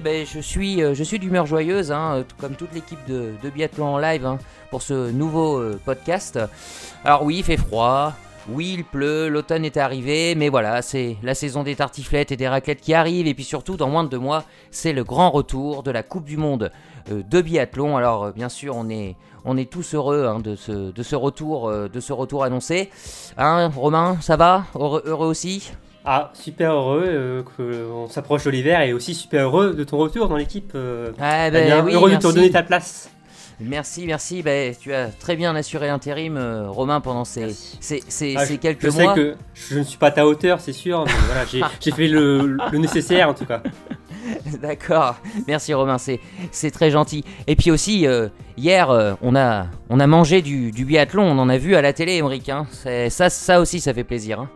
Ben, je suis, euh, je suis d'humeur joyeuse, hein, euh, comme toute l'équipe de, Biathlon en live, hein, pour ce nouveau euh, podcast. Alors oui, il fait froid, oui, il pleut, l'automne est arrivé, mais voilà, c'est la saison des tartiflettes et des raclettes qui arrive, et puis surtout, dans moins de deux mois, c'est le grand retour de la Coupe du Monde de biathlon. Alors, bien sûr, on est, on est tous heureux hein, de, ce, de, ce retour, de ce retour annoncé. Romain, ça va? Heureux aussi? Ah, super heureux euh, qu'on s'approche de l'hiver et aussi super heureux de ton retour dans l'équipe. euh, Ah, Fabien. oui, heureux de te merci. donner ta place. Merci, merci. Ben, tu as très bien assuré l'intérim, euh, Romain, pendant ces, Merci. ces, ces- Ah, ces je- quelques je sais mois. que je ne suis pas à ta hauteur, c'est sûr, mais voilà, j'ai fait le, le nécessaire en tout cas. D'accord, merci Romain, c'est, c'est très gentil. Et puis aussi, euh, hier, euh, on, a, on a mangé du, du biathlon, on en a vu à la télé, Émeric. hein. C'est- ça, ça aussi, ça fait plaisir. hein.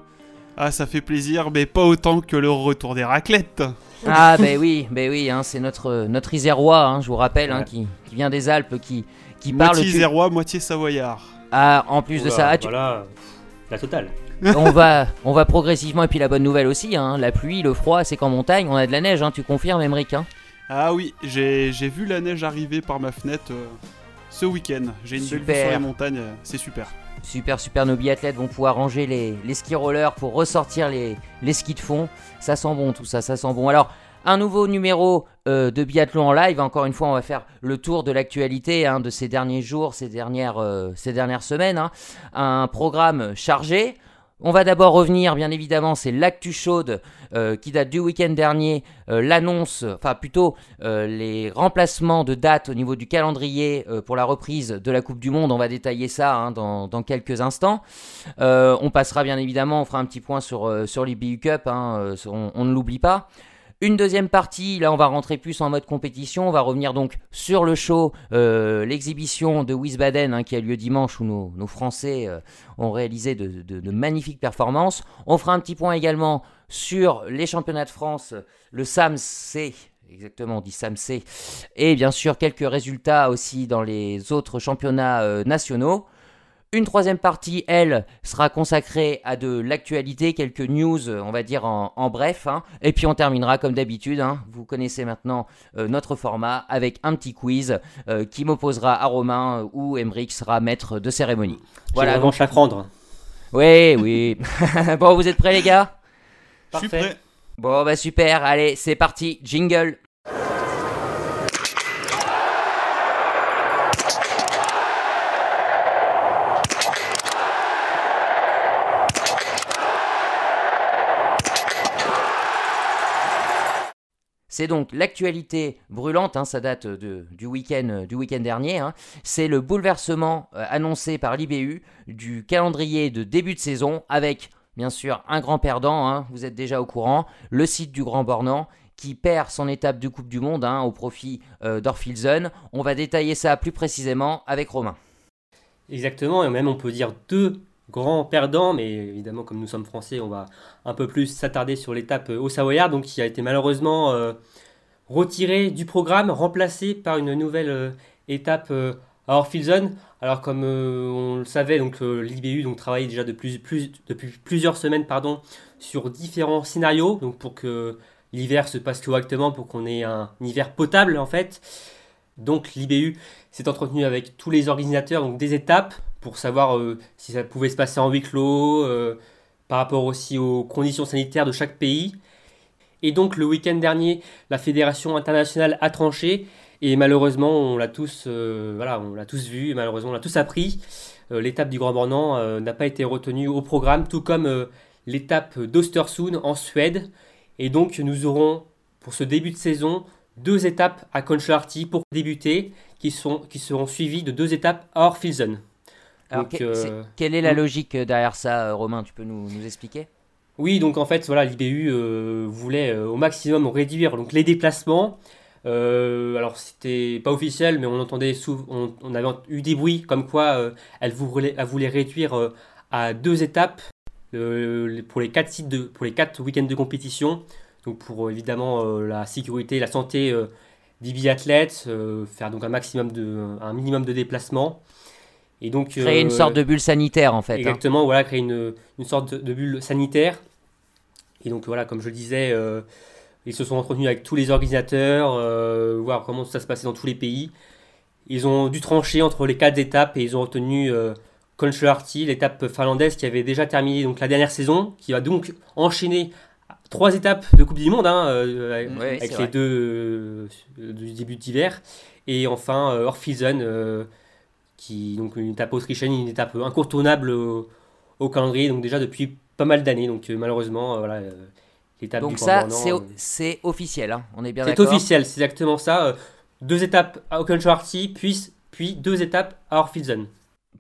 Ah, ça fait plaisir, mais pas autant que le retour des raclettes. Ah, ben oui, ben oui, hein, c'est notre, notre Isérois, hein, je vous rappelle, hein, qui, qui vient des Alpes, qui, qui parle. Moitié tu- isérois, moitié savoyard. Ah, en plus de ça, ah, tu- Voilà, la totale. on, va, on va progressivement. Et puis la bonne nouvelle aussi, hein, la pluie, le froid, c'est qu'en montagne, on a de la neige, hein, tu confirmes, Émeric hein? Ah oui, j'ai j'ai vu la neige arriver par ma fenêtre euh, ce week-end. J'ai une belle vue Super. sur les montagnes, euh, c'est super. Super, super, nos biathlètes vont pouvoir ranger les, les ski rollers pour ressortir les, les skis de fond. Ça sent bon tout ça, ça sent bon. Alors, un nouveau numéro euh, de biathlon en live. Encore une fois, on va faire le tour de l'actualité hein, de ces derniers jours, ces dernières, euh, ces dernières semaines. hein. Un programme chargé. On va d'abord revenir, bien évidemment, c'est l'actu chaude euh, qui date du week-end dernier, euh, l'annonce, enfin plutôt euh, les remplacements de dates au niveau du calendrier pour la reprise de la Coupe du Monde. On va détailler ça hein, dans, quelques instants. On passera bien évidemment, on fera un petit point sur, sur l'IBU Cup, hein, on ne l'oublie pas. Une deuxième partie, là on va rentrer plus en mode compétition, on va revenir donc sur le show, euh, l'exhibition de Wiesbaden hein, qui a lieu dimanche où nos, Français euh, ont réalisé de magnifiques performances. On fera un petit point également sur les championnats de France, le SAMC, exactement on dit SAMC, et bien sûr quelques résultats aussi dans les autres championnats euh, nationaux. Une troisième partie, elle, sera consacrée à de l'actualité, quelques news, on va dire en, en bref. hein. Et puis on terminera comme d'habitude, hein. vous connaissez maintenant euh, notre format, avec un petit quiz euh, qui m'opposera à Romain euh, où Emeric sera maître de cérémonie. Voilà, revanche à prendre. Oui, oui. bon, vous êtes prêts les gars? Je suis Parfait. prêt. Bon, bah super, allez, c'est parti, jingle. C'est donc l'actualité brûlante, hein, ça date du week-end du week-end dernier. hein. C'est le bouleversement euh, annoncé par l'IBU du calendrier de début de saison avec bien sûr un grand perdant, hein, vous êtes déjà au courant, le site du Grand Bornand qui perd son étape de Coupe du Monde au profit euh. On va détailler ça plus précisément avec Romain. Exactement, et même on peut dire deux grands perdants, mais évidemment comme nous sommes français, on va un peu plus s'attarder sur l'étape euh, au Savoyard, donc qui a été malheureusement euh, retirée du programme, remplacée par une nouvelle euh, étape euh, à Orphilsen. Alors comme euh, on le savait, donc euh, l'IBU donc travaillait déjà de plus- plus- depuis plusieurs semaines pardon, sur différents scénarios, donc pour que l'hiver se passe correctement, pour qu'on ait un hiver potable en fait. Donc l'IBU s'est entretenu avec tous les organisateurs donc des étapes pour savoir euh, si ça pouvait se passer en huis clos, euh, par rapport aussi aux conditions sanitaires de chaque pays. Et donc le week-end dernier, la fédération internationale a tranché et malheureusement on l'a tous, euh, voilà, tous vu et malheureusement on l'a tous appris. L'étape du Grand Bornand n'a pas été retenue au programme, tout comme l'étape d'Ostersund en Suède. Et donc nous aurons pour ce début de saison deux étapes à Kontiolahti pour débuter, qui, sont, qui seront suivies de deux étapes à Orphilsen. Alors, Donc, que- euh, quelle est la logique derrière ça, euh, Romain Tu peux nous, nous expliquer? Oui, donc en fait, voilà, l'IBU euh, voulait euh, au maximum réduire donc, les déplacements. Euh, alors, c'était pas officiel, mais on entendait on, on avait eu des bruits comme quoi euh, elle, voulait, elle voulait réduire euh, à deux étapes euh, pour les quatre sites de, pour les quatre week-ends de compétition. Donc, pour euh, évidemment euh, la sécurité, la santé euh, des biathlètes, euh, faire donc un maximum de, un minimum de déplacements. Et donc Créer une euh, sorte de bulle sanitaire en fait. hein. Exactement, voilà, créer une, une sorte de, bulle sanitaire. Et donc voilà, comme je le disais, ils se sont entretenus avec tous les organisateurs, voir comment ça se passait dans tous les pays. Ils ont dû trancher entre les quatre étapes et ils ont retenu Conchelarty, l'étape finlandaise qui avait déjà terminé donc la dernière saison, qui va donc enchaîner trois étapes de Coupe du Monde hein, avec les deux du début d'hiver. Et enfin, euh, euh, qui donc une étape autrichienne, une étape incontournable au, calendrier, donc déjà depuis pas mal d'années. Donc euh, malheureusement, euh, voilà, l'étape Donc ça, c'est officiel, hein. on est bien d'accord C'est officiel, c'est exactement ça. deux étapes à Auckland-Schwartzy, puis, puis deux étapes à Orphilsen.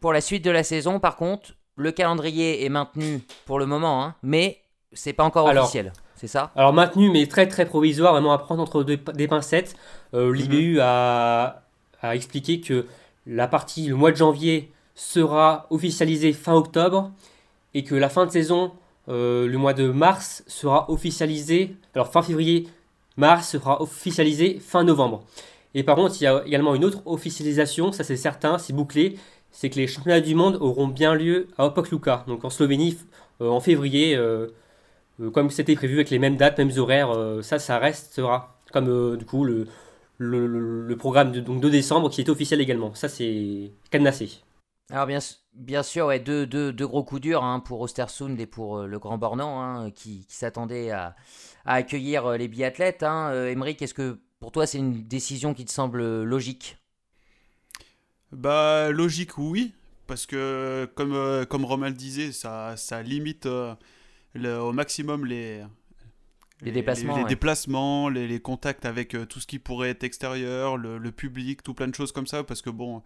Pour la suite de la saison, par contre, le calendrier est maintenu pour le moment, hein, mais c'est pas encore officiel. C'est ça? Alors maintenu, mais très très provisoire, vraiment à prendre entre des pincettes. Euh, L'IBU mhm. a, a, expliqué que la partie, le mois de janvier, sera officialisée fin octobre et que la fin de saison, euh, le mois de mars, sera officialisé. Alors fin février, mars sera officialisé fin novembre. Et par contre, il y a également une autre officialisation, ça c'est certain, c'est bouclé, c'est que les championnats du monde auront bien lieu à Opok Luka, donc en Slovénie, euh, en février. Euh, comme c'était prévu avec les mêmes dates, mêmes horaires, ça, ça restera. Comme du coup le, le, programme de, donc, de décembre qui est officiel également. Ça, c'est cadenassé. Alors bien, bien sûr, ouais, deux, deux, deux, gros coups durs hein, pour Ostersund et pour le Grand Bornand hein, qui, qui s'attendait à, à, accueillir les biathlètes. Hein. est-ce que pour toi c'est une décision qui te semble logique? Bah logique oui, parce que comme, comme Romain le disait, ça, ça limite au maximum les, les déplacements, les, déplacements, les, contacts avec euh, tout ce qui pourrait être extérieur, le, public, tout plein de choses comme ça, parce que bon,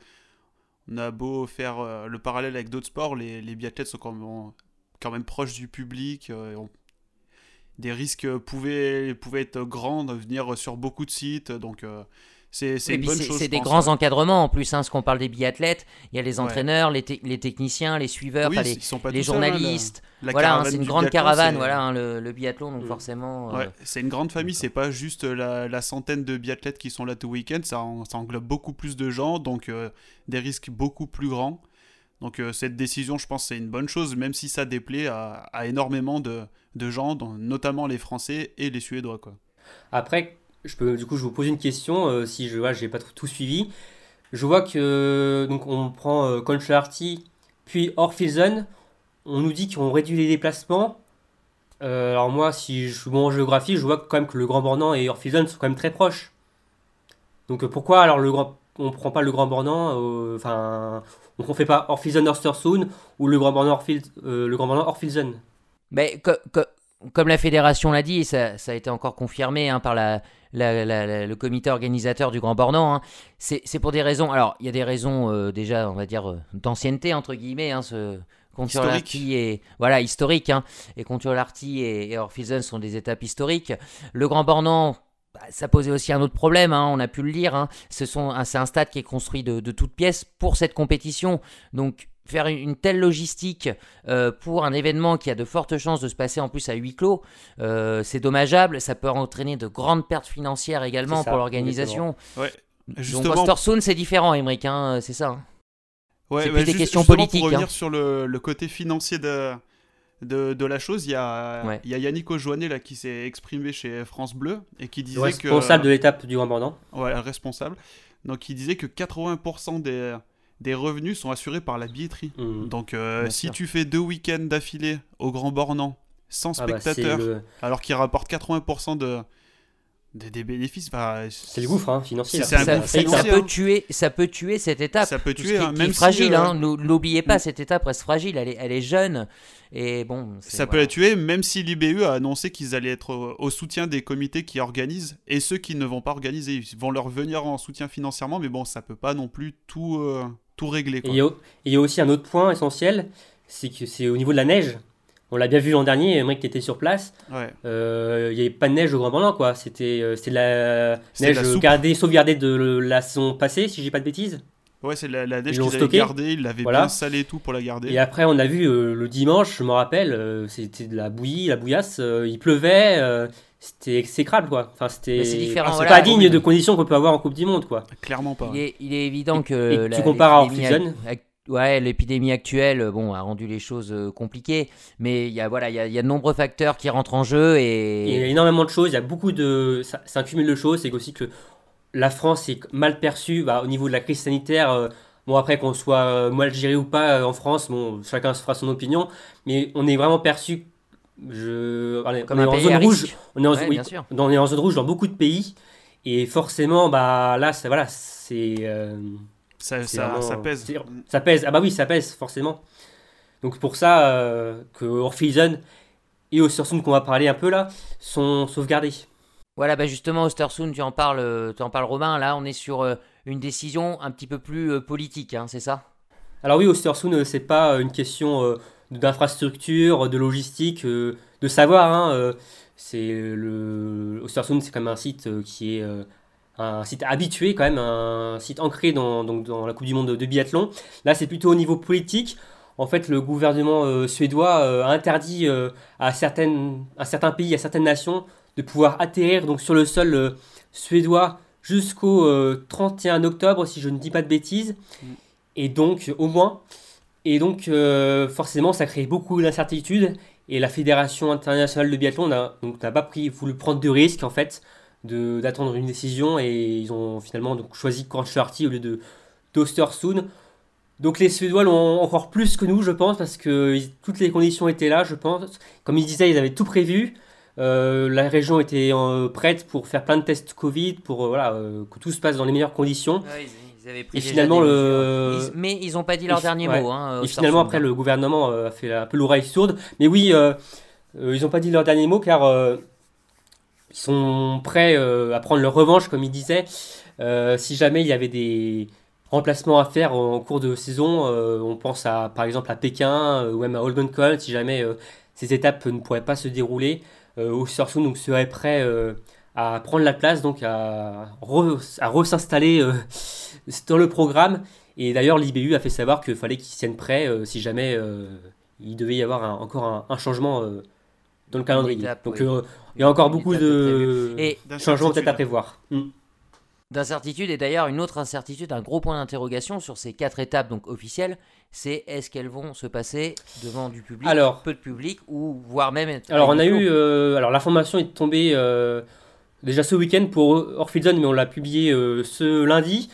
on a beau faire euh, le parallèle avec d'autres sports, les, les biathlètes sont quand même, quand même proches du public, euh, des risques pouvaient, pouvaient être grands de venir sur beaucoup de sites, donc c'est C'est des grands encadrements en plus, hein, ce qu'on parle des biathlètes. Il y a les entraîneurs, les, les, techniciens, les suiveurs, les, les journalistes. voilà, hein, c'est une grande caravane, voilà, hein, le, biathlon, donc mm. forcément. Euh, c'est une grande famille, c'est pas juste la, centaine de biathlètes qui sont là tout week-end, ça, ça, englobe beaucoup plus de gens, donc euh, des risques beaucoup plus grands. Donc euh, cette décision, je pense, c'est une bonne chose, même si ça déplaît à, énormément de, de gens, notamment les Français et les Suédois. Quoi. Après, je peux, du coup, je vous pose une question, euh, si je vois, j'ai pas tout, suivi. Je vois que donc on prend euh, puis Orphilsen. On nous dit qu'on réduit les déplacements. Euh, alors moi, si je suis bon en géographie, je vois quand même que le Grand Bornand et Orphilsen sont quand même très proches. Donc euh, pourquoi alors le grand, on prend pas le Grand Bornand, enfin, on fait pas Orphilsen Östersund ou le Grand Bornand le Grand Bornand Orphilsen Mais comme la fédération l'a dit, ça, ça, a été encore confirmé hein, par la, le comité organisateur du Grand Bornand, hein, c'est pour des raisons. Alors, il y a des raisons euh, déjà, on va dire, euh, d'ancienneté, entre guillemets. Hein, ce, Conturelarty et voilà historique hein, et Conturelarty et, et Orphisen sont des étapes historiques. Le Grand Bornand, bah, ça posait aussi un autre problème, hein, on a pu le lire. c'est un stade qui est construit de, de toutes pièces pour cette compétition. Donc faire une telle logistique euh, pour un événement qui a de fortes chances de se passer en plus à huis clos, euh, c'est dommageable. Ça peut entraîner de grandes pertes financières également pour l'organisation. Ouais, justement... Donc c'est différent, Emmerich, hein, c'est ça. Hein. Ouais, c'est des questions politiques. Pour revenir hein. sur le, le, côté financier de, de, de, la chose, il y a, il y a Yannick Ojoanet là, qui s'est exprimé chez France Bleu et qui disait responsable que... Responsable de l'étape du Grand Ouais, responsable. Donc il disait que 80% des des revenus sont assurés par la billetterie. Mmh. Donc euh, si tu fais deux week-ends d'affilée au Grand Bornand sans ah bah, spectateurs, alors qu'il rapporte 80% de, des, bénéfices, bah, c'est le gouffre hein, financier. Ça, peut tuer, ça peut tuer cette étape. Ça peut tuer, hein, même fragile. Euh, hein. N'oubliez pas, mm. cette étape reste fragile. Elle est, elle est jeune. Et bon, ça peut la tuer, même si l'IBU a annoncé qu'ils allaient être au, soutien des comités qui organisent et ceux qui ne vont pas organiser. Ils vont leur venir en soutien financièrement, mais bon, ça peut pas non plus tout, euh, tout régler. il y, a aussi un autre point essentiel, c'est que c'est au niveau de la neige. On l'a bien vu l'an dernier, qui était sur place. Euh, il n'y avait pas de neige au Grand Bornand, quoi. C'était euh, de la neige gardée, sauvegardée de la saison passée, si j'ai pas de bêtises. Ouais, c'est la, neige qu'ils avaient gardée, ils l'avaient bien salée et tout pour la garder. Et après, on a vu euh, le dimanche, je me rappelle, c'était de la bouillie, la bouillasse, il pleuvait, c'était exécrable, quoi. Enfin, c'était c'est pas digne de conditions qu'on peut avoir en Coupe du Monde, quoi. Clairement pas. Il est, il est évident que. tu compares à Orphison ouais, l'épidémie actuelle, bon, a rendu les choses euh, compliquées, mais il y a voilà, il y a, il y a de nombreux facteurs qui rentrent en jeu Il y a et énormément de choses, il y a beaucoup de. ça- C'est un cumul de choses, c'est aussi que la France est mal perçue bah, au niveau de la crise sanitaire. euh, bon, après, qu'on soit euh, mal géré ou pas euh, en France, bon, chacun se fera son opinion, mais on est vraiment perçu. Je... on est- comme on est un en zone rouge. On est en, Ouais, oui, bien sûr. dans- on est en zone rouge dans beaucoup de pays, et forcément, bah là, ça, voilà, c'est. euh, Ça, c'est ça, vraiment- ça pèse. Ça pèse. Ah bah oui, ça pèse, forcément. Donc pour ça euh, que Orpheison et Ostersund qu'on va parler un peu là sont sauvegardés. Voilà, bah justement, Ostersund, tu en parles, euh, tu en parles, Romain. Là, on est sur euh, une décision un petit peu plus euh, politique, hein, c'est ça? Alors oui, Ostersund, c'est pas une question euh, d'infrastructure, de logistique, euh, de savoir. hein, euh, c'est le Ostersund, c'est quand même un site euh, qui est un site habitué, quand même, un site ancré dans, donc, dans la Coupe du Monde de, de biathlon. Là, c'est plutôt au niveau politique. En fait, le gouvernement euh, suédois euh, a interdit euh, à, certaines, à certains pays, à certaines nations, de pouvoir atterrir donc, sur le sol suédois jusqu'au euh, 31 octobre, si je ne dis pas de bêtises. Et donc, au moins. Et donc, euh, forcément, ça crée beaucoup d'incertitudes. Et la Fédération internationale de biathlon n'a pas pris, voulu prendre de risques, en fait, d'attendre une décision. Et ils ont finalement donc, choisi Corncharty au lieu de d'Ostersund. Donc, les Suédois l'ont encore plus que nous, je pense, parce que toutes les conditions étaient là, je pense. Comme ils disaient, ils avaient tout prévu. Euh, la région était euh, prête pour faire plein de tests Covid, pour voilà, que tout se passe dans les meilleures conditions. Ils, avaient Et finalement, le- mais ils n'ont pas dit leur dernier ouais. mot. Hein, Et finalement, après, le gouvernement euh, a fait un peu l'oreille sourde. Mais oui, euh, euh, ils n'ont pas dit leur dernier mot car euh, ils sont prêts euh, à prendre leur revanche, comme ils disaient. Euh, si jamais il y avait des remplacements à faire en cours de saison, euh, on pense à, par exemple à Pékin euh, ou même à Holmenkollen, si jamais euh, ces étapes ne pourraient pas se dérouler. Euh, Ostersund donc, serait prêt euh, à prendre la place, donc à, re- à re-s'installer euh, dans le programme. Et d'ailleurs, l'IBU a fait savoir qu'il fallait qu'ils tiennent prêt euh, si jamais euh, il devait y avoir un- encore un, un changement euh, dans le calendrier. étape, Donc oui. euh, il y a encore beaucoup de Et changements peut-être à prévoir. Mm. d'incertitude, et d'ailleurs une autre incertitude, un gros point d'interrogation sur ces quatre étapes donc officielles, c'est est-ce qu'elles vont se passer devant du public, Alors, peu de public, ou voire même. alors on a eu, euh, alors l'information est tombée euh, déjà ce week-end pour Orpheison, mais on l'a publié euh, ce lundi.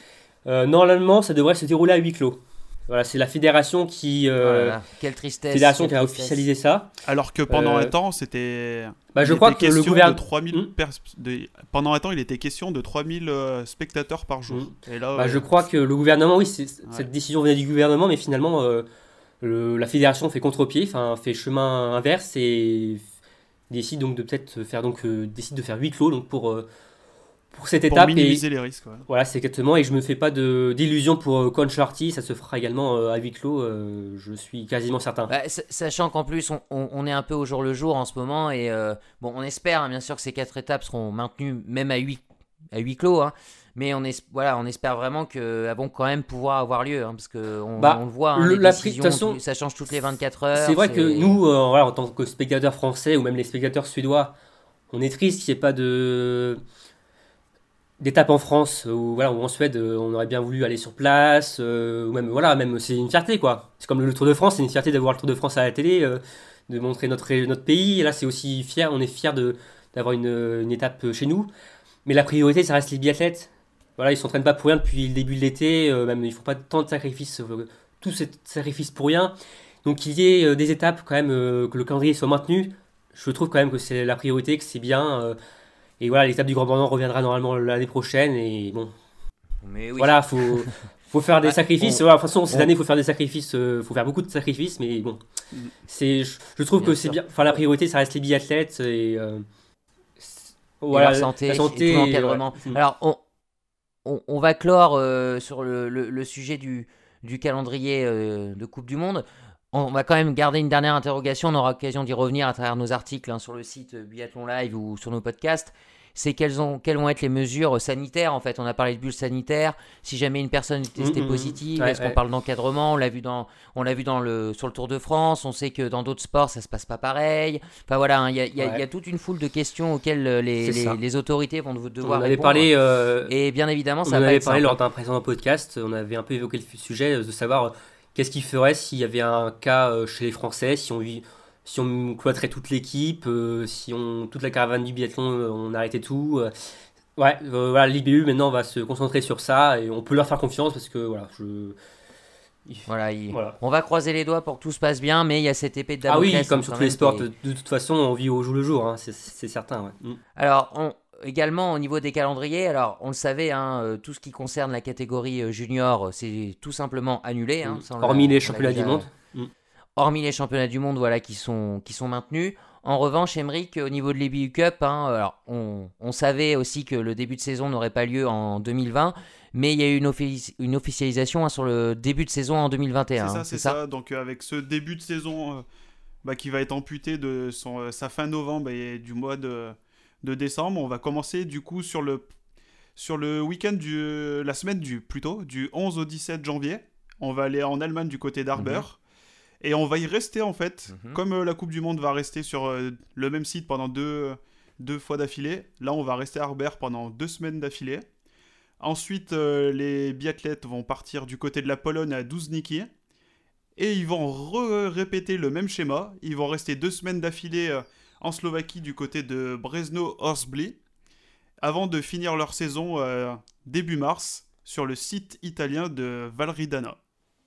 Euh, normalement, ça devrait se dérouler à huis clos. Voilà, c'est la fédération qui, Oh euh, là, quelle tristesse. fédération qui a tristesse. officialisé ça. Alors que pendant Euh, un temps, c'était. Bah, je il crois était que le question de gouvernement. 3000 Hmm. pers- de- Pendant un temps, il était question de 3000 euh, spectateurs par jour. Hmm. Et là, Bah, ouais, je crois que le gouvernement, oui, Ouais. cette décision venait du gouvernement, mais finalement, euh, le- la fédération fait contre-pied, enfin fait chemin inverse et décide donc de peut-être faire donc euh, décide de faire huis clos donc pour euh, pour cette pour étape et minimiser les risques. ouais. voilà c'est exactement et je me fais pas de d'illusions pour euh, Concharty, ça se fera également euh, à huis clos, euh, je suis quasiment certain. Bah, sa- sachant qu'en plus on, on- on est un peu au jour le jour en ce moment et euh, bon on espère hein, bien sûr que ces quatre étapes seront maintenues même à huis à huis clos hein, mais on, es- voilà, on espère vraiment qu'elles vont quand même pouvoir avoir lieu hein, parce que on, Bah, on le voit hein, le- les la décisions, façon, ça change toutes les 24 heures C'est vrai que nous, euh, voilà, en tant que spectateurs français ou même les spectateurs suédois, on est triste qu'il n'y ait pas de d'étape en France ou voilà ou en Suède euh, on aurait bien voulu aller sur place euh, ou même voilà même c'est une fierté quoi. C'est comme le Tour de France c'est une fierté d'avoir le Tour de France à la télé euh, de montrer notre notre pays. Et là c'est aussi fier on est fier de d'avoir une, une étape chez nous. Mais la priorité ça reste les biathlètes voilà ils s'entraînent pas pour rien depuis le début de l'été euh, même ils font pas tant de sacrifices euh, tous ces sacrifices pour rien donc qu'il y ait euh, des étapes quand même, euh, que le calendrier soit maintenu, je trouve quand même que c'est la priorité, que c'est bien. euh, et voilà, l'étape du Grand Bornand reviendra normalement l'année prochaine. Et bon, mais oui. voilà, faut, faut faire des Ouais, sacrifices. on- Voilà, de toute façon, cette on- année, il faut faire des sacrifices, euh, faut faire beaucoup de sacrifices, mais bon, Mm. c'est, je, je trouve Bien que c'est bien. Enfin, la priorité, ça reste les biathlètes et. euh, et voilà, leur santé, la santé et tout et- l'encadrement. ouais. Mm. Alors, on, on, va clore euh, sur le, sujet du, du calendrier euh, de Coupe du Monde. On va quand même garder une dernière interrogation. On aura l'occasion d'y revenir à travers nos articles hein, sur le site euh, Biathlon Live ou sur nos podcasts. C'est quelles, ont, quelles vont être les mesures sanitaires en fait. On a parlé de bulles sanitaires. Si jamais une personne est testée Mhm, mhm. positive, Ouais, est-ce qu'on parle d'encadrement? On l'a vu dans, on l'a vu dans le sur le Tour de France. On sait que dans d'autres sports ça se passe pas pareil. Enfin voilà, hein, il y, a- il y a- Ouais. il y a toute une foule de questions auxquelles euh, les, les, autorités vont devoir on avait répondre. parlé. euh, Et bien évidemment, on ça va avait être parlé simple. lors d'un précédent podcast, on avait un peu évoqué le sujet euh, de savoir qu'est-ce qu'il ferait s'il y avait un cas chez les Français, si on, si on cloîtrait toute l'équipe, si on, toute la caravane du biathlon, on arrêtait tout. ouais, voilà, l'IBU maintenant va se concentrer sur ça et on peut leur faire confiance parce que voilà, je voilà, on va croiser les doigts pour que tout se passe bien, mais il y a cette épée de Damoclès. Ah oui, comme sur tous les sports, de, toute façon, on vit au jour le jour, hein, c'est certain. Mm. Alors, on, également au niveau des calendriers, alors on le savait, hein, euh, tout ce qui concerne la catégorie euh, junior, c'est tout simplement annulé. Hein, mm. Hormis les championnats du monde. Hormis les championnats du monde, voilà, qui sont, qui sont maintenus. En revanche, Emmerich, au niveau de l'EBU Cup, alors on, on, savait aussi que le début de saison n'aurait pas lieu en 2020, mais il y a eu une, une officialisation hein, sur le début de saison en 2021. C'est ça, c'est ça. Donc euh, avec ce début de saison euh, bah, qui va être amputé de son, euh, sa fin novembre et du mois de, de, décembre, on va commencer du coup sur le, sur le week-end du la semaine du plutôt du 11 au 17 janvier. On va aller en Allemagne du côté d'Arber. Mhm. Et on va y rester en fait, mhm. comme la Coupe du Monde va rester sur le même site pendant deux, deux fois d'affilée. Là, on va rester à Arber pendant deux semaines d'affilée. Ensuite, euh, les biathlètes vont partir du côté de la Pologne à Douzniki. Et ils vont répéter le même schéma. Ils vont rester deux semaines d'affilée euh, en Slovaquie du côté de Brezno-Horsbli. Avant de finir leur saison euh, début mars sur le site italien de Valridana.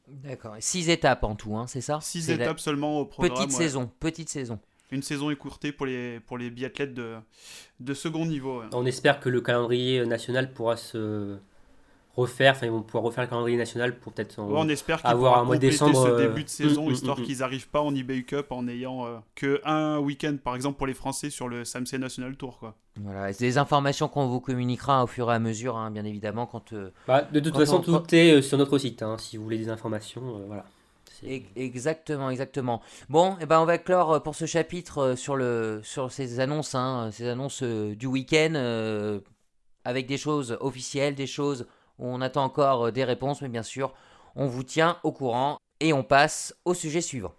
D'accord. Six étapes en tout, hein, c'est ça? Six étapes seulement au programme. Petite saison, petite saison une saison écourtée pour les, pour les biathlètes de, de second niveau. On espère que le calendrier national pourra se refaire, enfin ils vont pouvoir refaire le calendrier national pour peut-être on espère avoir un mois de décembre ce début de euh, saison, mm, mm, histoire mm, qu'ils n'arrivent pas en eBay Cup en ayant euh, que un week-end par exemple pour les Français sur le SAMC National Tour. Quoi. Voilà, c'est des informations qu'on vous communiquera au fur et à mesure, hein, bien évidemment. Quand, euh, bah, de toute façon, tout est sur notre site, hein, si vous voulez des informations. voilà. Exactement, exactement. Bon, et eh ben on va clore euh, pour ce chapitre euh, sur, le, sur ces annonces, hein, ces annonces euh, du week-end, avec des choses officielles, des choses on attend encore des réponses, mais bien sûr, on vous tient au courant et on passe au sujet suivant.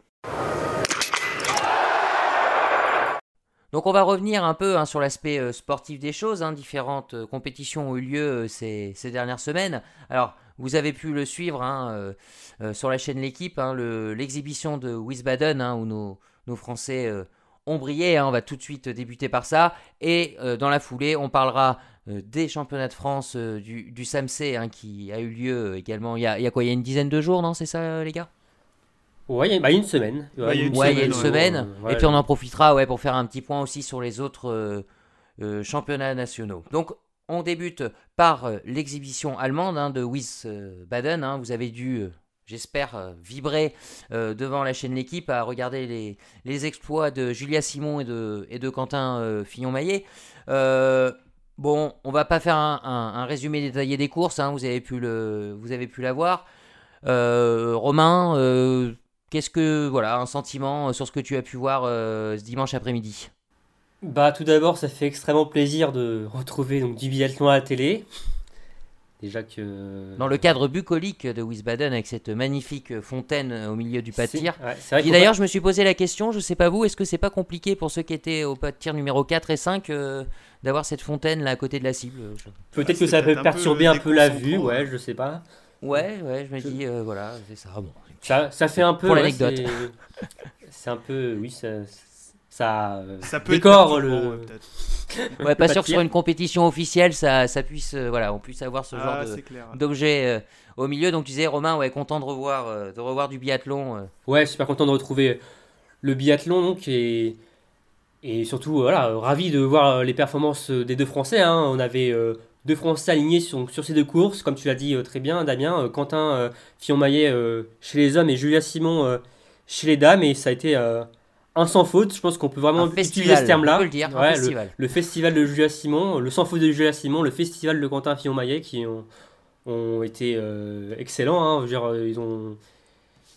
Donc on va revenir un peu hein, sur l'aspect sportif des choses. Hein. Différentes compétitions ont eu lieu ces, dernières semaines. Alors vous avez pu le suivre hein, euh, euh, sur la chaîne L'équipe, l'exhibition de Wiesbaden, où nos, Français euh, ont brillé. on va tout de suite débuter par ça. Et dans la foulée, on parlera des championnats de France du, du SAMC qui a eu lieu également il y a, quoi Il y a une dizaine de jours, non C'est ça, les gars? Ouais, il y a une semaine. Ouais, il y a une semaine. Et puis on en profitera ouais, pour faire un petit point aussi sur les autres championnats nationaux. Donc on débute par euh, l'exhibition allemande hein, de Wiesbaden. Hein. Vous avez dû, euh, j'espère, euh, vibrer devant la chaîne L'équipe à regarder les, exploits de Julia Simon et de, et de Quentin Fillon-Maillet. Bon, on va pas faire un, résumé détaillé des courses, hein. vous avez pu le, vous l'avoir. Romain, qu'est-ce que, voilà, un sentiment sur ce que tu as pu voir ce dimanche après-midi? Bah tout d'abord, ça fait extrêmement plaisir de retrouver donc du biathlon à la télé. Déjà que dans le cadre bucolique de Wiesbaden avec cette magnifique fontaine au milieu du pas de tir. d'ailleurs, je me suis posé la question, je sais pas vous, est-ce que c'est pas compliqué pour ceux qui étaient au pas de tir numéro 4 et 5 euh, d'avoir cette fontaine là à côté de la cible Peut-être que ça peut perturber un peu, la vue, ouais, je sais pas. Ouais, ouais, je me dis euh, voilà, c'est ça. Bon. Ça, ça fait un peu pour l'anecdote. c'est un peu oui, ça ça, ça peut décore le. Ouais, pas sûr que sur une compétition officielle, ça, ça puisse, euh, voilà, on puisse avoir ce ah, genre d'objet euh, au milieu. Donc tu disais, Romain, ouais, content de revoir, euh, de revoir du biathlon. Ouais, super content de retrouver le biathlon, donc et, et surtout, voilà, ravi de voir les performances des deux Français. Hein. On avait deux Français alignés sur, sur ces deux courses, comme tu l'as dit très bien, Damien, Quentin Fillon-Maillet chez les hommes et Julia Simon chez les dames, et ça a été un sans faute, je pense qu'on peut vraiment utiliser ce terme-là. Le, dire, festival. Le, festival de Julia Simon, le sans faute de Julia Simon, le festival de Quentin Fillon-Maillet qui ont, ont été euh, excellents. Hein. Euh, ils, ont,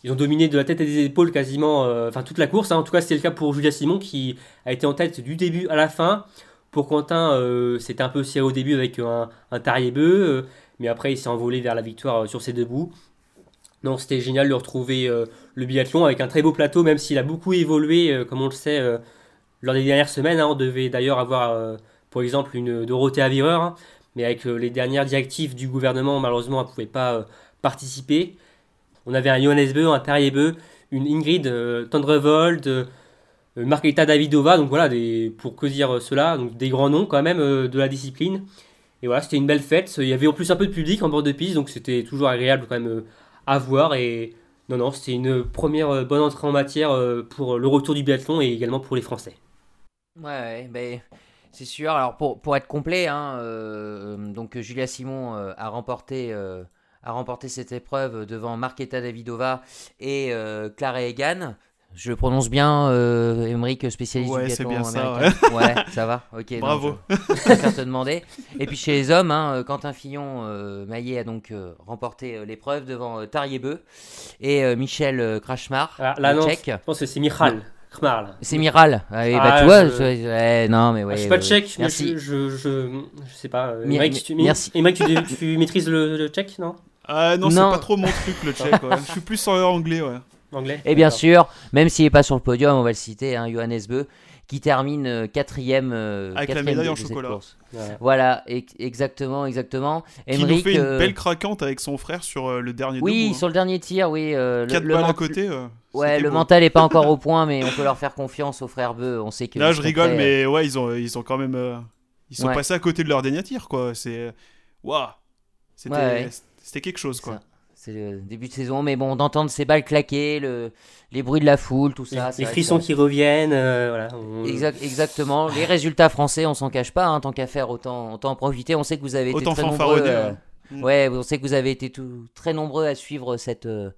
ils ont dominé de la tête et des épaules quasiment euh, enfin toute la course. Hein. En tout cas, c'était le cas pour Julia Simon qui a été en tête du début à la fin. Pour Quentin, c'était un peu serré au début avec un, un tarier-beu, mais après il s'est envolé vers la victoire sur ses deux bouts. Non, c'était génial de retrouver euh, le biathlon avec un très beau plateau, même s'il a beaucoup évolué, euh, comme on le sait, euh, lors des dernières semaines. Hein. on devait d'ailleurs avoir, pour exemple, une Dorothée Avireur, hein. mais avec les dernières directives du gouvernement, malheureusement, elle ne pouvait pas participer. On avait un Johannes Beu, un Terrier Beu, une Ingrid Tendrevold, Margarita Davidova, donc voilà, pour que dire cela, donc des grands noms quand même de la discipline. Et voilà, c'était une belle fête. Il y avait en plus un peu de public en bord de piste, donc c'était toujours agréable quand même à voir. Et non, non, c'était une première euh, bonne entrée en matière euh, pour le retour du biathlon et également pour les Français. Ouais, ben, c'est sûr. Alors pour, être complet, hein, euh, donc Julia Simon euh, a remporté euh, cette épreuve devant Marketa Davidova et euh, Clara Egan. Je le prononce bien, euh, Emmerich, spécialiste Ouais, du c'est biathlon bien ça, américain. Ouais. ça va. Ok. non, Bravo. je- je préfère te demander. Et puis chez les hommes, hein, Quentin Fillon euh, Maillet a donc euh, remporté euh, l'épreuve devant euh, Tariebeu et euh, Michel euh, Krachmar, Ah, là, le non, tchèque. je pense que c'est Michal Kmar. C'est Miral. Ah, oui, bah, Ah, tu vois, je- je- ouais, non, mais ouais. Ah, je suis pas ouais, tchèque, mais Merci. je, je, je, je sais pas. euh, Mi- tu, merci. Tu, tu maîtrises le, le tchèque, non? Ah non, c'est Non. pas trop mon truc le tchèque. ouais. Je suis plus en anglais, ouais. Anglais Et bien sûr, même s'il n'est pas sur le podium, on va le citer, hein, Johannes Beu, qui termine euh, quatrième, euh, Avec la médaille de- en de chocolat. Voilà. E- exactement, exactement. Qui nous fait une euh, belle craquante avec son frère sur euh, le dernier Oui, debout, hein. sur le dernier tir, oui. euh, Quatre le balles à côté. euh, Ouais, le beau. mental n'est pas encore au point, mais on peut leur faire confiance aux frères Beu. On sait que. Là, je rigole, prêts, mais ouais, ils ont, ils ont quand même. euh, ils sont Ouais. passés à côté de leur dernier tir, quoi. C'est. Waouh! C'était Ouais, ouais. c'était quelque chose, quoi. ça. C'est le début de saison, mais bon, d'entendre ces balles claquer, le, les bruits de la foule, tout ça. les, frissons qui reviennent, euh, voilà. on- Exact- exactement. Les résultats français, on s'en cache pas. hein, tant qu'à faire, autant, autant en profiter. On sait que vous avez été Autant très nombreux. euh, ouais. On sait que vous avez été tout- très nombreux à suivre cette, euh,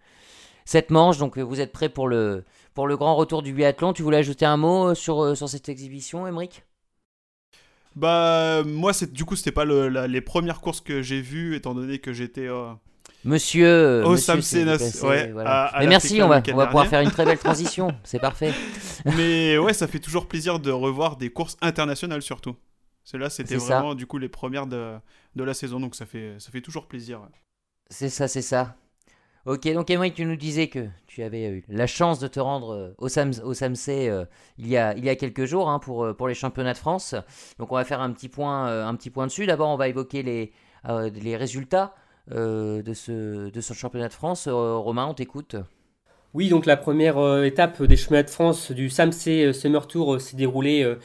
cette manche. Donc vous êtes prêts pour le, pour le grand retour du biathlon. Tu voulais ajouter un mot sur, euh, sur cette exhibition, Emeric Bah, moi, c'est du coup, c'était pas le- la- les premières courses que j'ai vues, étant donné que j'étais. euh, Monsieur. euh, ouais, voilà. à- à Mais la merci, on va, on pouvoir faire une très belle transition. C'est parfait. Mais ouais, ça fait toujours plaisir de revoir des courses internationales, surtout. Celles-là, c'était ça. vraiment, du coup, les premières de, de la saison, donc ça fait, ça fait toujours plaisir. C'est ça, c'est ça. Ok, donc Emmerich, tu nous disais que tu avais eu la chance de te rendre euh, au, Sam, au SAMC euh, il, y a, il y a quelques jours hein, pour, pour les championnats de France. Donc on va faire un petit point, euh, un petit point dessus. D'abord, on va évoquer les, euh, les résultats de, ce, de championnat de France. Euh, Romain, on t'écoute. Oui, donc la première euh, étape des chemins de France du SAMC euh, Summer Tour euh, s'est déroulée euh,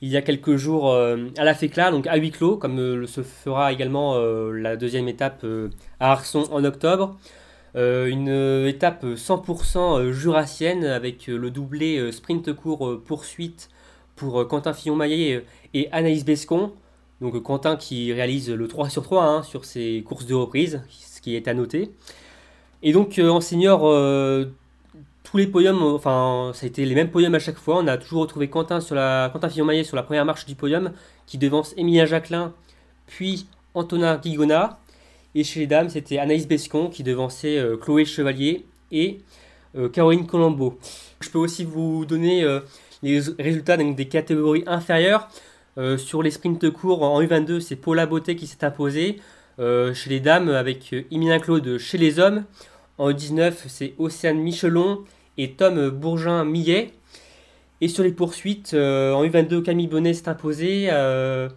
il y a quelques jours euh, à la FECLA, donc à huis clos, comme euh, se fera également euh, la deuxième étape euh, à Arson en octobre. Euh, une euh, étape 100% euh, jurassienne avec euh, le doublé euh, sprint court euh, poursuite pour euh, Quentin Fillon-Maillet euh, et Anaïs Bescon. Donc Quentin qui réalise le 3 sur 3 hein, sur ses courses de reprise, ce qui est à noter. Et donc euh, en senior, euh, tous les podiums, euh, enfin ça a été les mêmes podiums à chaque fois. On a toujours retrouvé Quentin, sur la, Quentin Fillon-Maillet sur la première marche du podium, qui devance Emilia Jacquelin, puis Antonin Guigona. Et chez les dames, c'était Anaïs Bescon qui devançait Chloé Chevalier et Caroline Colombo. Je peux aussi vous donner les résultats des catégories inférieures. Euh, sur les sprints courts en U22, c'est Paula Beauté qui s'est imposée. Euh, chez les dames, avec euh, Emilien Claude chez les hommes. En U19, c'est Océane Michelon et Tom Bourgin-Millet. Et sur les poursuites, euh, en U22, Camille Bonnet s'est imposée, euh,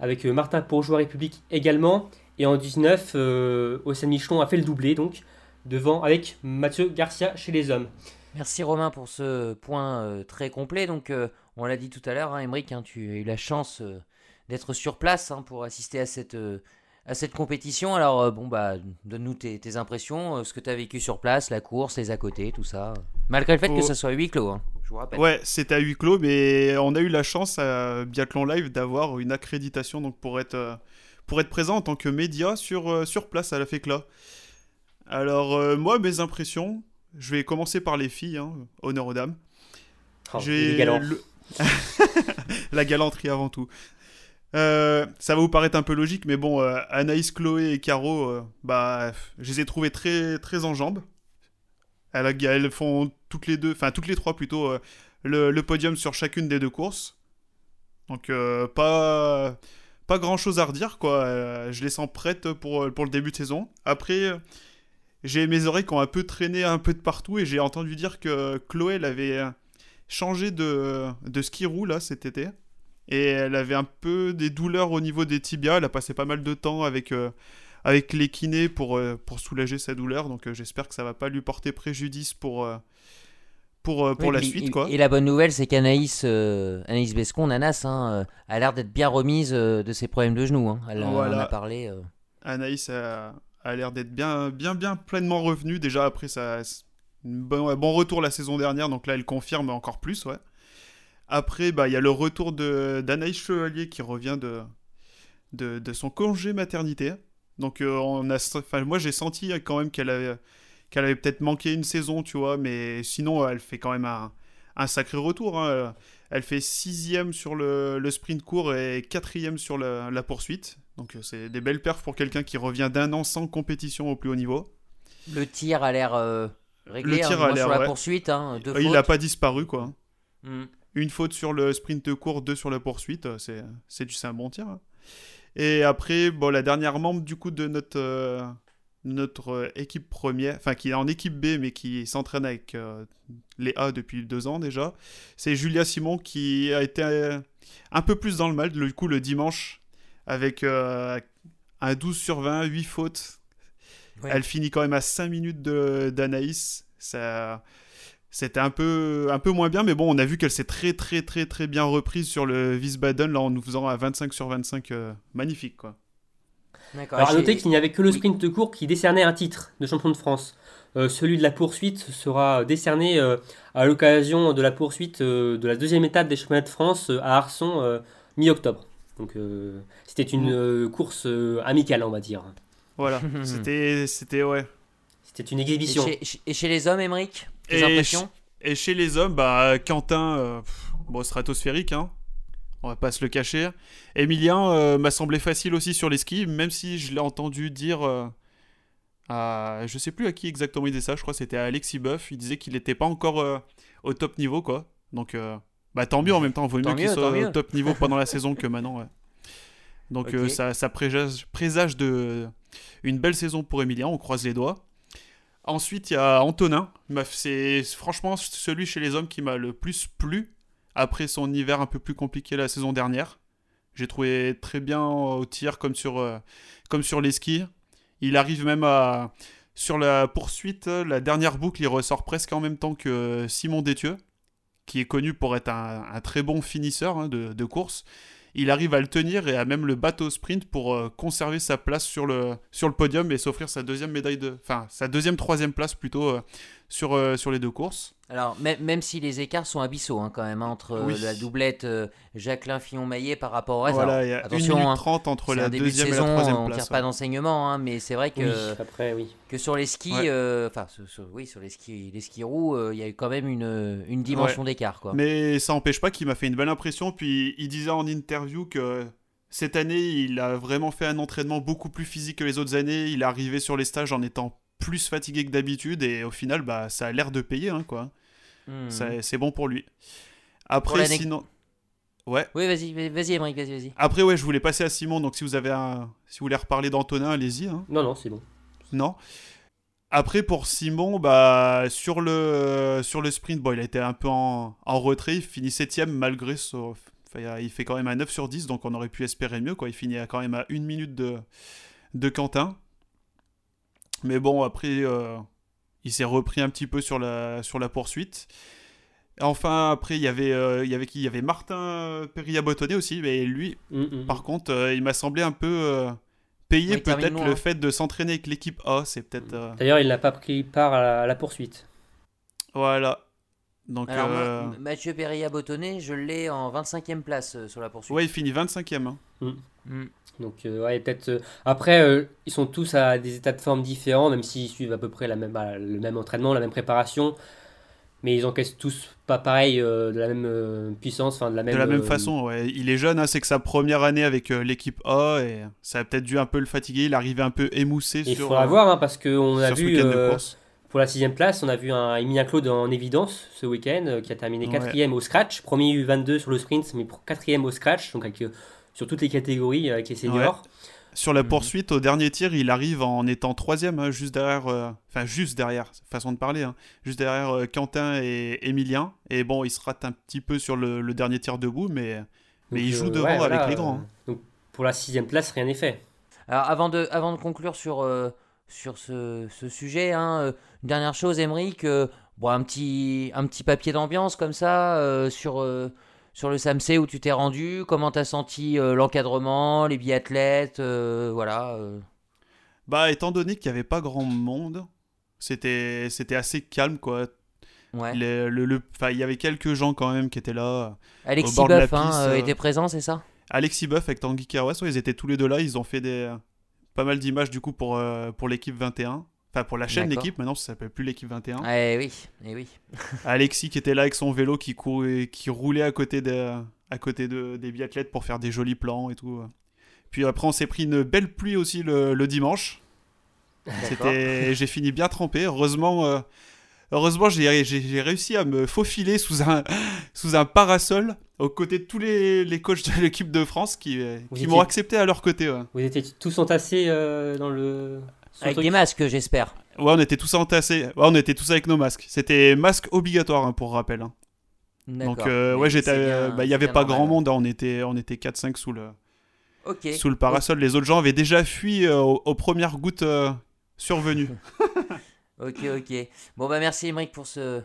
avec euh, Martin Bourgeois République également. Et en 19, euh, Océane Michelon a fait le doublé, donc, devant avec Mathieu Garcia chez les hommes. Merci Romain pour ce point euh, très complet. Donc, euh, on l'a dit tout à l'heure, hein, Emeric, hein, tu as eu la chance euh, d'être sur place hein, pour assister à cette, euh, à cette compétition. Alors, euh, bon, bah, donne-nous tes, tes impressions, euh, ce que tu as vécu sur place, la course, les à côté, tout ça. Malgré le fait que ça soit huis clos, hein, je vous rappelle. Ouais, c'était à huis clos, mais on a eu la chance à Biathlon Live d'avoir une accréditation donc pour être, euh, pour être présent en tant que média sur, euh, sur place à la FECLA. Alors, euh, moi, mes impressions, je vais commencer par les filles, hein, honneur aux dames. Oh, J'ai le- la galanterie avant tout. Euh, ça va vous paraître un peu logique, mais bon, euh, Anaïs, Chloé et Caro, euh, bah, je les ai trouvées très, très en jambes. Elles, elles font toutes les deux, enfin toutes les trois plutôt, le, le podium sur chacune des deux courses. Donc pas, pas grand chose à redire, quoi. Je les sens prêtes pour, pour le début de saison. Après, j'ai mes oreilles qui ont un peu traîné un peu de partout et j'ai entendu dire que Chloé, elle avait euh, changé de, de ski roue là cet été. Et elle avait un peu des douleurs au niveau des tibias. Elle a passé pas mal de temps avec, euh, avec les kinés pour, pour soulager sa douleur. Donc j'espère que ça va pas lui porter préjudice pour, pour, pour la suite. Quoi. Et la bonne nouvelle, c'est qu'Anaïs Anaïs Bescon, Nanas, hein, a l'air d'être bien remise de ses problèmes de genoux. Hein. Elle en a parlé. Anaïs a, a l'air d'être bien, bien, bien pleinement revenue. Déjà après ça, bon, retour la saison dernière, donc là elle confirme encore plus, ouais. Après, bah, il y a le retour d'Anaïs Chevalier qui revient de, de, son congé maternité. Donc, euh, moi, j'ai senti quand même qu'elle avait, avait peut-être manqué une saison, tu vois, mais sinon, elle fait quand même un, sacré retour. Hein. Elle fait sixième sur le, le, sprint court et quatrième sur la, la poursuite. Donc, euh, c'est des belles perfs pour quelqu'un qui revient d'un an sans compétition au plus haut niveau. Le tir a l'air euh, réglé le tir hein, a sur la poursuite. Hein, il n'a pas disparu, quoi. Hmm. Une faute sur le sprint court, deux sur la poursuite, euh, c'est, c'est du un bon tir. Hein. Et après, bon, la dernière membre du coup de notre, euh, notre euh, équipe première, enfin qui est en équipe B mais qui s'entraîne avec les A depuis deux ans déjà, c'est Julia Simon qui a été un peu plus dans le mal du coup le dimanche avec un 12 sur 20, 8 fautes. Elle finit quand même à 5 minutes de, d'Anaïs. Ça c'était un peu, un peu moins bien, mais bon, on a vu qu'elle s'est très, très, très, très bien reprise sur le Wiesbaden, là, en nous faisant à 25 sur 25, euh, magnifique, quoi. Alors, à noter qu'il n'y avait que le sprint de court qui décernait un titre de champion de France. Euh, celui de la poursuite sera décerné euh, à l'occasion de la poursuite de la deuxième étape des championnats de France à Arson mi-octobre. Donc c'était une course amicale, on va dire. Voilà, c'était, c'était ouais. C'était une exhibition. Et chez, les hommes, Émeric et, chez les hommes, bah, Quentin, euh, bon, stratosphérique, hein. on va pas se le cacher. Emilien euh, m'a semblé facile aussi sur les skis, même si je l'ai entendu dire euh, à. Je sais plus à qui exactement il disait ça, je crois que c'était à Alexis Buff. Il disait qu'il n'était pas encore au top niveau, quoi. Donc, bah, tant mieux en même temps, vaut mieux qu'il soit au top niveau pendant la saison que maintenant, Donc, ça, ça présage, présage de une belle saison pour Emilien, on croise les doigts. Ensuite, il y a Antonin. C'est franchement celui chez les hommes qui m'a le plus plu après son hiver un peu plus compliqué la saison dernière. J'ai trouvé très bien au tir comme sur, euh, comme sur les skis. Il arrive même à. Sur la poursuite, la dernière boucle, il ressort presque en même temps que Simon Détieux, qui est connu pour être un, très bon finisseur hein, de, de course il arrive à le tenir et à même le battre au sprint pour euh, conserver sa place sur le, sur le podium et s'offrir sa deuxième médaille de. Enfin, sa deuxième, troisième place plutôt euh, sur, euh, sur les deux courses. Alors, même, si les écarts sont abyssaux hein, quand même, hein, entre la doublette Jacqueline Fillon-Maillet par rapport au reste. Voilà, il y a Attention, 1 minute 30 hein, entre la deuxième et la troisième place. On ne tire pas d'enseignement, mais c'est vrai que, après, oui. que sur les skis, enfin, oui, sur les skis, les skis roux, il y a eu quand même une, une dimension d'écart. Quoi. Mais ça n'empêche pas qu'il m'a fait une belle impression. Puis il disait en interview que cette année, il a vraiment fait un entraînement beaucoup plus physique que les autres années. Il est arrivé sur les stages en étant plus fatigué que d'habitude et au final, bah, ça a l'air de payer, hein, quoi. Hmm. C'est bon pour lui. Après, sinon. Ouais. Oui, vas-y, vas-y, vas-y, vas-y. Après, ouais, je voulais passer à Simon, donc si vous avez un... si vous voulez reparler d'Antonin, allez-y. Hein. Non, non, c'est bon. Non. Après, pour Simon, bah, sur, le, sur le sprint, bon, il a été un peu en, en retrait. Il finit 7 malgré son. il fait quand même un 9 sur 10, donc on aurait pu espérer mieux. Quoi. Il finit quand même à une minute de, de Quentin. Mais bon, après, euh, il s'est repris un petit peu sur la, sur la poursuite. Enfin, après, il y avait, euh, il y avait qui? Il y avait Martin Perilla-Bottonnet aussi, mais lui, mm, mm, par mm. contre, euh, il m'a semblé un peu payé peut-être le fait de s'entraîner avec l'équipe A. C'est peut-être. D'ailleurs, il n'a pas pris part à la, poursuite. Voilà. Donc, Mathieu Perilla-Bottonnet, je l'ai en 25e place sur la poursuite. Ouais, il finit 25e. Donc, euh, ouais, peut-être. Euh, après, euh, ils sont tous à des états de forme différents, même s'ils suivent à peu près la même, bah, le même entraînement, la même préparation. Mais ils encaissent tous pas pareil, de la même puissance, enfin de la même. De la même façon, ouais. Il est jeune, hein, c'est que sa première année avec l'équipe A, et ça a peut-être dû un peu le fatiguer. Il arrivait un peu émoussé Il faudra voir, hein, parce qu'on a vu. pour la sixième place, on a vu un Emilien Claude en évidence ce week-end, qui a terminé quatrième au scratch, premier U22 sur le sprint, mais quatrième au scratch, donc avec sur toutes les catégories avec les seniors. Sur la mhm. poursuite, au dernier tir, il arrive en étant troisième, hein, juste derrière, euh, enfin juste derrière, façon de parler, hein, juste derrière euh, Quentin et Emilien. Et bon, il se rate un petit peu sur le, dernier tir debout, mais, mais il joue euh, devant avec les grands. Hein. Donc pour la sixième place, rien n'est fait. Alors avant de, avant de conclure sur, euh, sur ce, ce sujet, hein, euh, une dernière chose, Emeric, euh, bon, un, petit, un petit papier d'ambiance comme ça euh, sur, euh, sur le SAMC où tu t'es rendu, comment t'as senti euh, l'encadrement, les biathlètes, euh, voilà. euh. Bah, étant donné qu'il n'y avait pas grand monde, c'était c'était assez calme, quoi. Ouais. Le, le- il y avait quelques gens quand même qui étaient là. Alexis bord de la Boeuf hein, était présent, c'est ça? Alexis Buff avec Tanguy Kerouas, ouais, ils étaient tous les deux là. Ils ont fait des, pas mal d'images du coup pour, pour l'équipe 21. Enfin, pour la chaîne l'équipe, maintenant ça s'appelle plus l'équipe 21. Eh oui, eh oui. Alexis qui était là avec son vélo qui, courait, qui roulait à côté, des, à côté de, des biathlètes pour faire des jolis plans et tout. Puis après, on s'est pris une belle pluie aussi le, le dimanche. C'était, j'ai fini bien trempé. Heureusement, euh, heureusement, j'ai, réussi à me faufiler sous un, sous un parasol aux côtés de tous les, les coachs de l'équipe de France qui, euh, qui m'ont accepté à leur côté. Ouais. Vous étiez tous entassés euh, dans le. Avec truc des masques, j'espère. Ouais, on était tous entassés. Ouais, on était tous avec nos masques. C'était masque obligatoire hein, pour rappel. hein. Donc euh, Mais ouais, j'étais, euh, bah, il y c'est avait pas grand monde. hein. On était, on était 4-5 sous le, sous le parasol. Les autres gens avaient déjà fui euh, aux, aux premières gouttes euh, survenues. Ok, ok. Bon, bah merci Émeric pour ce,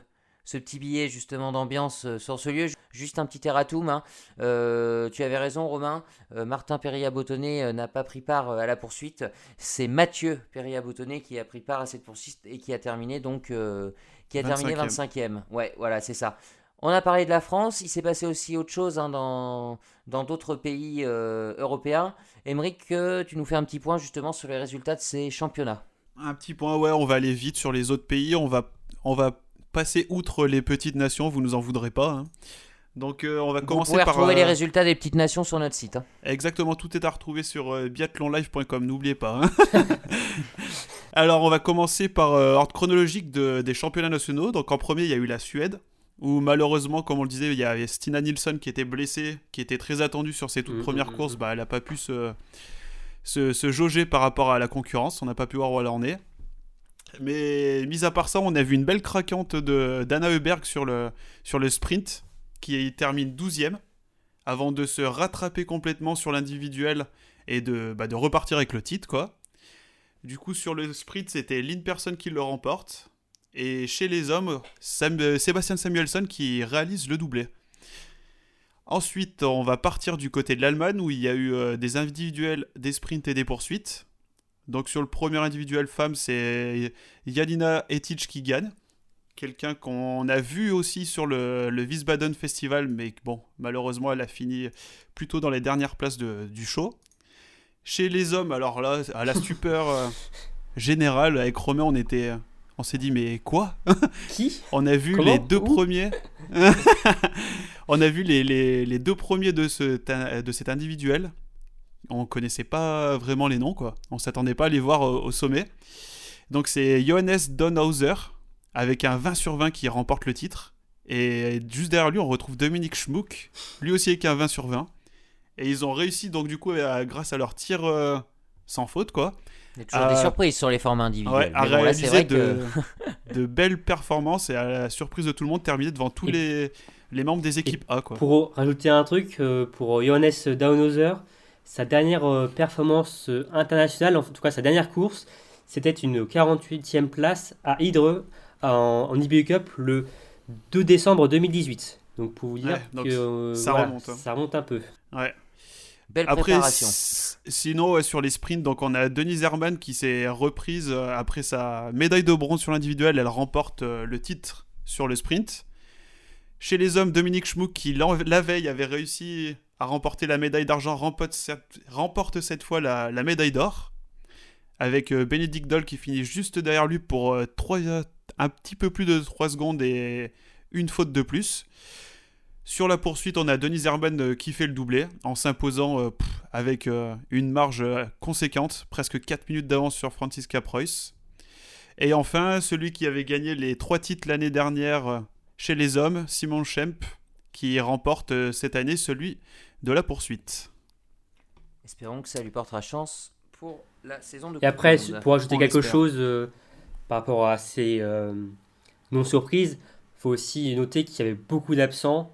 ce petit billet justement d'ambiance euh, sur ce lieu. Juste un petit erratum. hein. Euh, tu avais raison, Romain. Euh, Martin Perilla-Bottonnet euh, n'a pas pris part à la poursuite. C'est Mathieu Perilla-Bottonnet qui a pris part à cette poursuite et qui a terminé donc euh, qui a terminé 25e. Ouais, voilà, c'est ça. On a parlé de la France. Il s'est passé aussi autre chose hein, dans dans d'autres pays euh, européens. Émeric, euh, tu nous fais un petit point justement sur les résultats de ces championnats. Un petit point, ouais, on va aller vite sur les autres pays. On va, on va passer outre les petites nations. Vous nous en voudrez pas. hein. Donc euh, on va Vous commencer pouvez par. retrouver euh, les résultats des petites nations sur notre site. hein. Exactement, tout est à retrouver sur euh, biathlonlive.com, n'oubliez pas. hein. Alors, on va commencer par euh, ordre chronologique de- des championnats nationaux. Donc, en premier, il y a eu la Suède, où malheureusement, comme on le disait, il y avait Stina Nilsson qui était blessée, qui était très attendue sur ses toutes Mhm, premières mhm, courses. mhm. Bah, elle n'a pas pu se, se, se jauger par rapport à la concurrence. On n'a pas pu voir où elle en est. Mais mis à part ça, on a vu une belle craquante de d'Anna Heuberg sur le, sprint, qui termine 12ème, avant de se rattraper complètement sur l'individuel et de, bah, de repartir avec le titre, quoi. Du coup, sur le sprint, c'était Lynn Person qui le remporte. Et chez les hommes, euh, Sébastien Samuelson qui réalise le doublé. Ensuite, on va partir du côté de l'Allemagne où il y a eu euh, des individuels, des sprints et des poursuites. Donc sur le premier individuel femme, c'est Yalina Etic qui gagne. Quelqu'un qu'on a vu aussi sur le, le Wiesbaden Festival, mais bon, malheureusement, elle a fini plutôt dans les dernières places de- du show. Chez les hommes, alors là, à la stupeur euh, générale, avec Romain, on était, on s'est dit mais quoi? Qui? On a vu Comment? les deux Où? premiers. on a vu les, les- les deux premiers de, ce, de cet individuel. On connaissait pas vraiment les noms, quoi. On s'attendait pas à les voir au, au sommet. Donc c'est Johannes Donhauser avec un 20 sur 20 qui remporte le titre. Et juste derrière lui, on retrouve Dominique Schmuck, lui aussi avec un 20 sur 20. Et ils ont réussi donc du coup, à- grâce à leur tir euh, sans faute, quoi, Il y a toujours Euh, des surprises sur les formats individuels. Ouais, à là, réaliser que. de, belles performances et à la surprise de tout le monde, terminer devant tous Et- les, les membres des équipes A. Quoi. Pour rajouter un truc, euh, pour Johannes Downhauser, sa dernière euh, performance euh, internationale, en tout cas sa dernière course, c'était une 48e place à Hydre en, en IBU Cup le 2 décembre 2018. Donc pour vous dire Ouais, donc que euh, ça voilà, remonte, hein. ça remonte un peu. Belle Après, préparation. s- sinon, ouais, sur les sprints, donc on a Denise Herman qui s'est reprise euh, après sa médaille de bronze sur l'individuel. Elle remporte euh, le titre sur le sprint. Chez les hommes, Dominique Schmuck qui la veille avait réussi à remporter la médaille d'argent remporte cette, fois la, médaille d'or. Avec euh, Bénédicte Doll qui finit juste derrière lui pour euh, euh, un petit peu plus de 3 secondes et une faute de plus. Sur la poursuite, on a Denise Herman euh, qui fait le doublé en s'imposant avec une marge conséquente, presque 4 minutes d'avance sur Franziska Preuss. Et enfin, celui qui avait gagné les trois titres l'année dernière chez les hommes, Simon Schemp, qui remporte euh, cette année celui de la poursuite. Espérons que ça lui portera chance pour la saison de Et après, pour ajouter On quelque chose euh, par rapport à ces euh, non-surprises, il faut aussi noter qu'il y avait beaucoup d'absents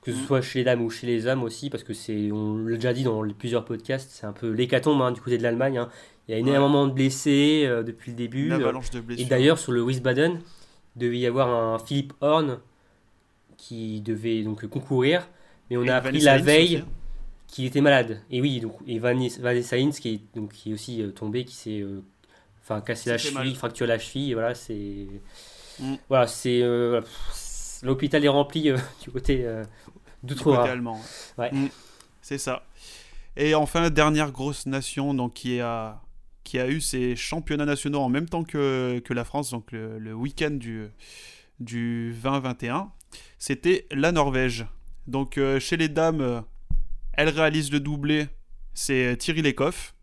que ce soit chez les dames ou chez les hommes aussi, parce que c'est, on l'a déjà dit dans plusieurs podcasts, c'est un peu l'hécatombe hein, du côté de l'Allemagne. hein. Il y a énormément de blessés euh, depuis le début. Une avalanche de et blessures. d'ailleurs, sur le Wiesbaden, il devait y avoir un Philippe Horn qui devait donc concourir, mais on Et a appris la veille aussi. qu'il était malade. Et oui, donc et Vanessa Hines qui est donc qui est aussi euh, tombé, qui s'est euh, enfin cassé la cheville, fracturé la cheville. Et voilà, c'est Mm. voilà, c'est euh, l'hôpital est rempli du côté d'outre-Rhin. Ouais. Mm, c'est ça. Et enfin, dernière grosse nation donc, qui, a, qui a eu ses championnats nationaux en même temps que, que la France, donc le, le week-end du, du 20-21, c'était la Norvège. Donc euh, chez les dames, euh, elle réalise le doublé, c'est Thierry Lecoff.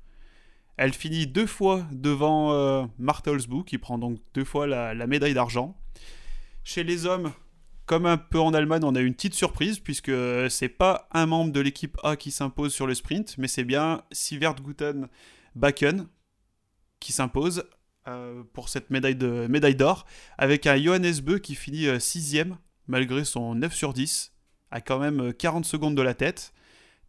Elle finit deux fois devant euh, Holzbou, qui prend donc deux fois la, médaille d'argent. Chez les hommes, comme un peu en Allemagne, on a une petite surprise puisque c'est pas un membre de l'équipe A qui s'impose sur le sprint, mais c'est bien Sivert Guten Bakken qui s'impose euh, pour cette médaille de médaille d'or avec un Johannes Beu qui finit 6ème malgré son 9 sur 10 à quand même euh, 40 secondes de la tête.